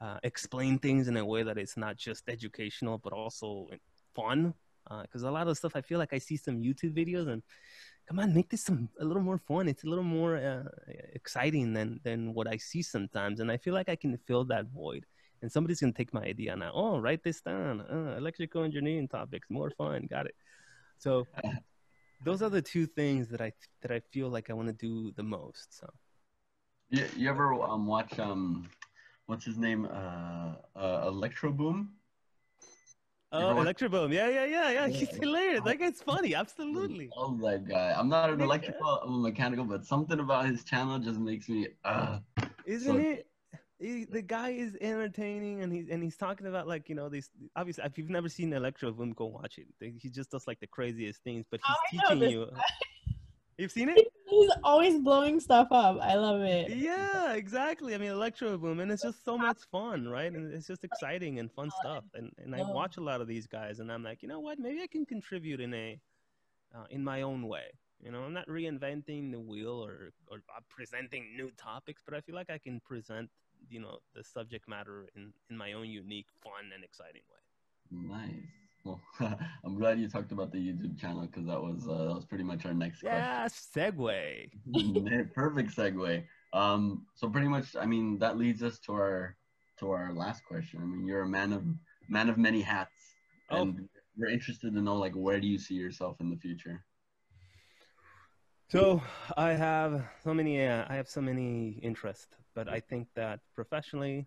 S2: uh, explain things in a way that it's not just educational but also fun. Because uh, a lot of stuff I feel like I see some YouTube videos and come on, make this some a little more fun. It's a little more uh, exciting than than what I see sometimes, and I feel like I can fill that void. And somebody's gonna take my idea now. Oh, write this down. Uh, electrical engineering topics, more fun. Got it. So those are the two things that I that I feel like I want to do the most. So,
S3: you, you ever um, watch um, what's his name? Uh, uh, Electro Boom.
S2: Oh, Electroboom. Yeah, yeah, yeah, yeah. He's hilarious. That guy's funny. Absolutely.
S3: I love that guy. I'm not an electrical, I'm a mechanical, but something about his channel just makes me. Uh,
S2: Isn't so, it? he, the guy is entertaining and he's and he's talking about like you know these obviously if you've never seen Electro Boom go watch it he just does like the craziest things but he's oh, teaching you you've seen it?
S1: He's always blowing stuff up. I love it.
S2: Yeah exactly. I mean Electro Boom and it's just so much fun right? And it's just exciting and fun stuff. And and I watch a lot of these guys and I'm like you know what? Maybe I can contribute in a uh, in my own way. You know, I'm not reinventing the wheel or, or uh, presenting new topics, but I feel like I can present you know the subject matter in in my own unique, fun, and exciting way.
S3: Nice. Well, I'm glad you talked about the YouTube channel because that was uh, that was pretty much our next
S2: yeah, segue.
S3: Perfect segue. Um, so pretty much, I mean, that leads us to our to our last question. I mean, you're a man of man of many hats, oh. and we're interested to know like where do you see yourself in the future?
S2: So I have so many. Uh, I have so many interests but I think that professionally,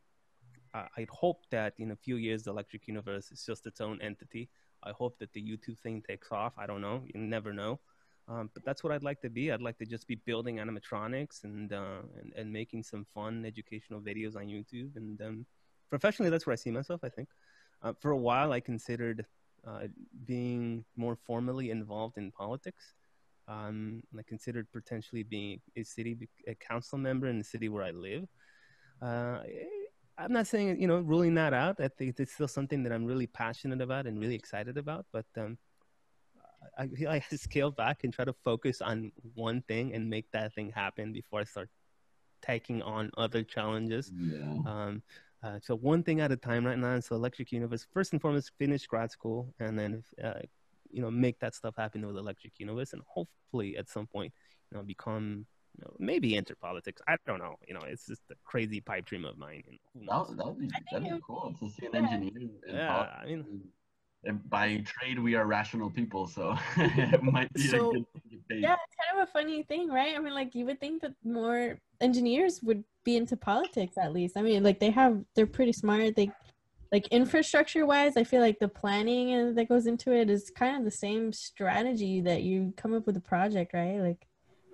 S2: I, I'd hope that in a few years, the Electric Universe is just its own entity. I hope that the YouTube thing takes off. I don't know. You never know. Um, but that's what I'd like to be. I'd like to just be building animatronics and uh, and, and making some fun educational videos on YouTube. And um, professionally, that's where I see myself. I think. Uh, for a while, I considered uh, being more formally involved in politics. Um, I considered potentially being a city a council member in the city where I live. Uh, I'm not saying you know ruling that out. I think it's still something that I'm really passionate about and really excited about. But um, I feel like I have to scale back and try to focus on one thing and make that thing happen before I start taking on other challenges.
S3: Yeah.
S2: Um, uh, so one thing at a time right now. So Electric Universe, first and foremost, finish grad school, and then uh, you know make that stuff happen with Electric Universe, and hopefully at some point, you know, become you know, maybe enter politics. I don't know. You know, it's just a crazy pipe dream of mine. You know,
S3: that, that would be, that'd be cool to see an
S1: yeah.
S3: engineer. in
S2: Yeah,
S3: politics.
S2: I mean-
S3: And by trade, we are rational people, so it might be
S2: So-
S3: a good thing to pay.
S1: Yeah, it's kind of a funny thing, right? I mean, like you would think that more engineers would be into politics at least. I mean, like they have, they're pretty smart. They, like infrastructure wise, I feel like the planning and that goes into it is kind of the same strategy that you come up with a project, right? Like,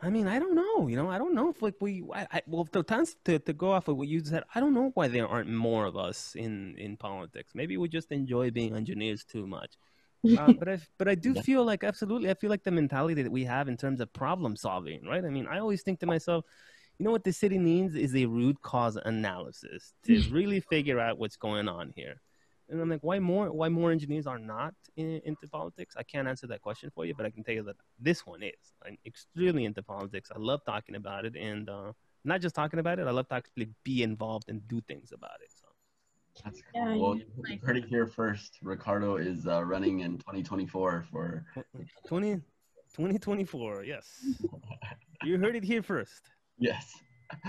S2: I mean, I don't know. You know, I don't know if like we. I, I, well, the times to, to go off of what you said, I don't know why there aren't more of us in in politics. Maybe we just enjoy being engineers too much. Uh, but I but I do
S3: Yeah.
S2: feel like absolutely. I feel like the mentality that we have in terms of problem solving, right? I mean, I always think to myself, you know what the city needs is a root cause analysis to really figure out what's going on here. And I'm like, why more? Why more engineers are not in, into politics? I can't answer that question for you, but I can tell you that this one is. I'm extremely into politics. I love talking about it, and uh, not just talking about it. I love to actually be involved and do things about it. So.
S3: That's cool.
S1: Yeah,
S3: well,
S1: you-
S3: you
S1: like-
S3: heard it here first. Ricardo is uh, running in 2024 for.
S2: 20, 2024, yes. You heard it here first.
S3: Yes.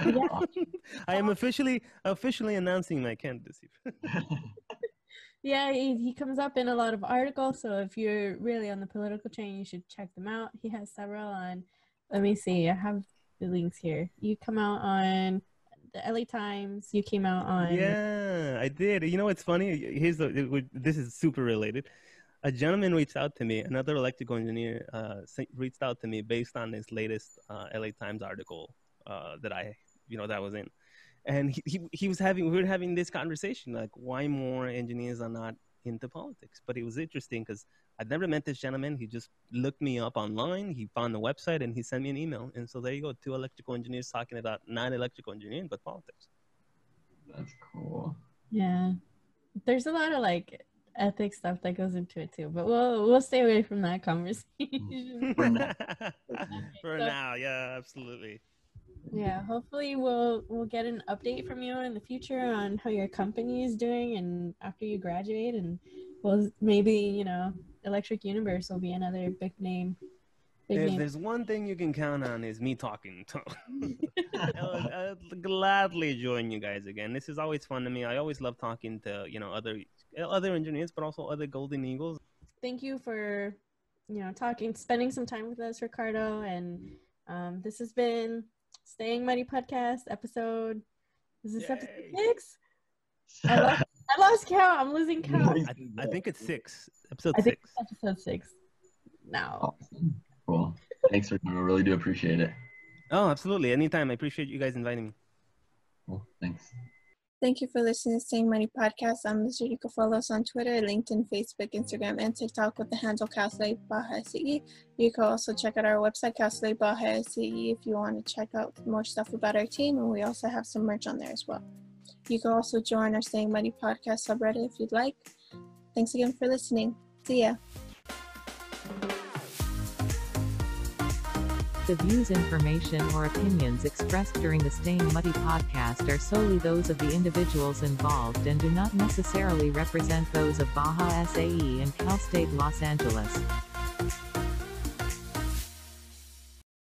S1: Yeah.
S2: I am officially officially announcing my candidacy.
S1: Yeah, he, he comes up in a lot of articles. So if you're really on the political train, you should check them out. He has several on. Let me see. I have the links here. You come out on the LA Times. You came out on.
S2: yeah, I did. You know what's funny? Here's the. This is super related. A gentleman reached out to me. Another electrical engineer uh, reached out to me based on his latest uh, LA Times article uh, that I, you know, that was in, and he, he he was having we were having this conversation like why more engineers are not into politics. But it was interesting because I'd never met this gentleman. He just looked me up online. He found the website and he sent me an email. And so there you go, two electrical engineers talking about not electrical engineering but politics.
S3: That's cool.
S1: Yeah. There's a lot of like ethics stuff that goes into it too, but we'll we'll stay away from that conversation.
S3: For now.
S2: For
S1: So-
S2: now, yeah, absolutely.
S1: Yeah, hopefully we'll we'll get an update from you in the future on how your company is doing and after you graduate and well maybe, you know, Electric Universe will be another big name. Big
S2: If
S1: name.
S2: there's one thing you can count on is me talking. I'll, I'll gladly join you guys again. This is always fun to me. I always love talking to you know other other engineers, but also other Golden Eagles.
S1: Thank you for you know talking spending some time with us, Ricardo, and um, this has been Staying Muddy Podcast episode is this episode six? I lost, I lost count. I'm losing count.
S2: I, I think it's six, episode
S1: I think
S2: six.
S1: it's episode six. No.
S3: Awesome. Cool. Thanks, Ricardo. Really do appreciate it.
S2: Oh, absolutely. Anytime. I appreciate you guys inviting me.
S3: Cool. Thanks.
S4: Thank you for listening to Staying Muddy Podcast. I'm Mr. You can follow us on Twitter, LinkedIn, Facebook, Instagram, and TikTok with the handle Castle Baja SE. You can also check out our website, Cal State Baja SAE, if you want to check out more stuff about our team. And we also have some merch on there as well. You can also join our Staying Muddy Podcast subreddit if you'd like. Thanks again for listening. See ya.
S5: The views, information, or opinions expressed during the Staying Muddy podcast are solely those of the individuals involved and do not necessarily represent those of Baja SAE and Cal State Los Angeles.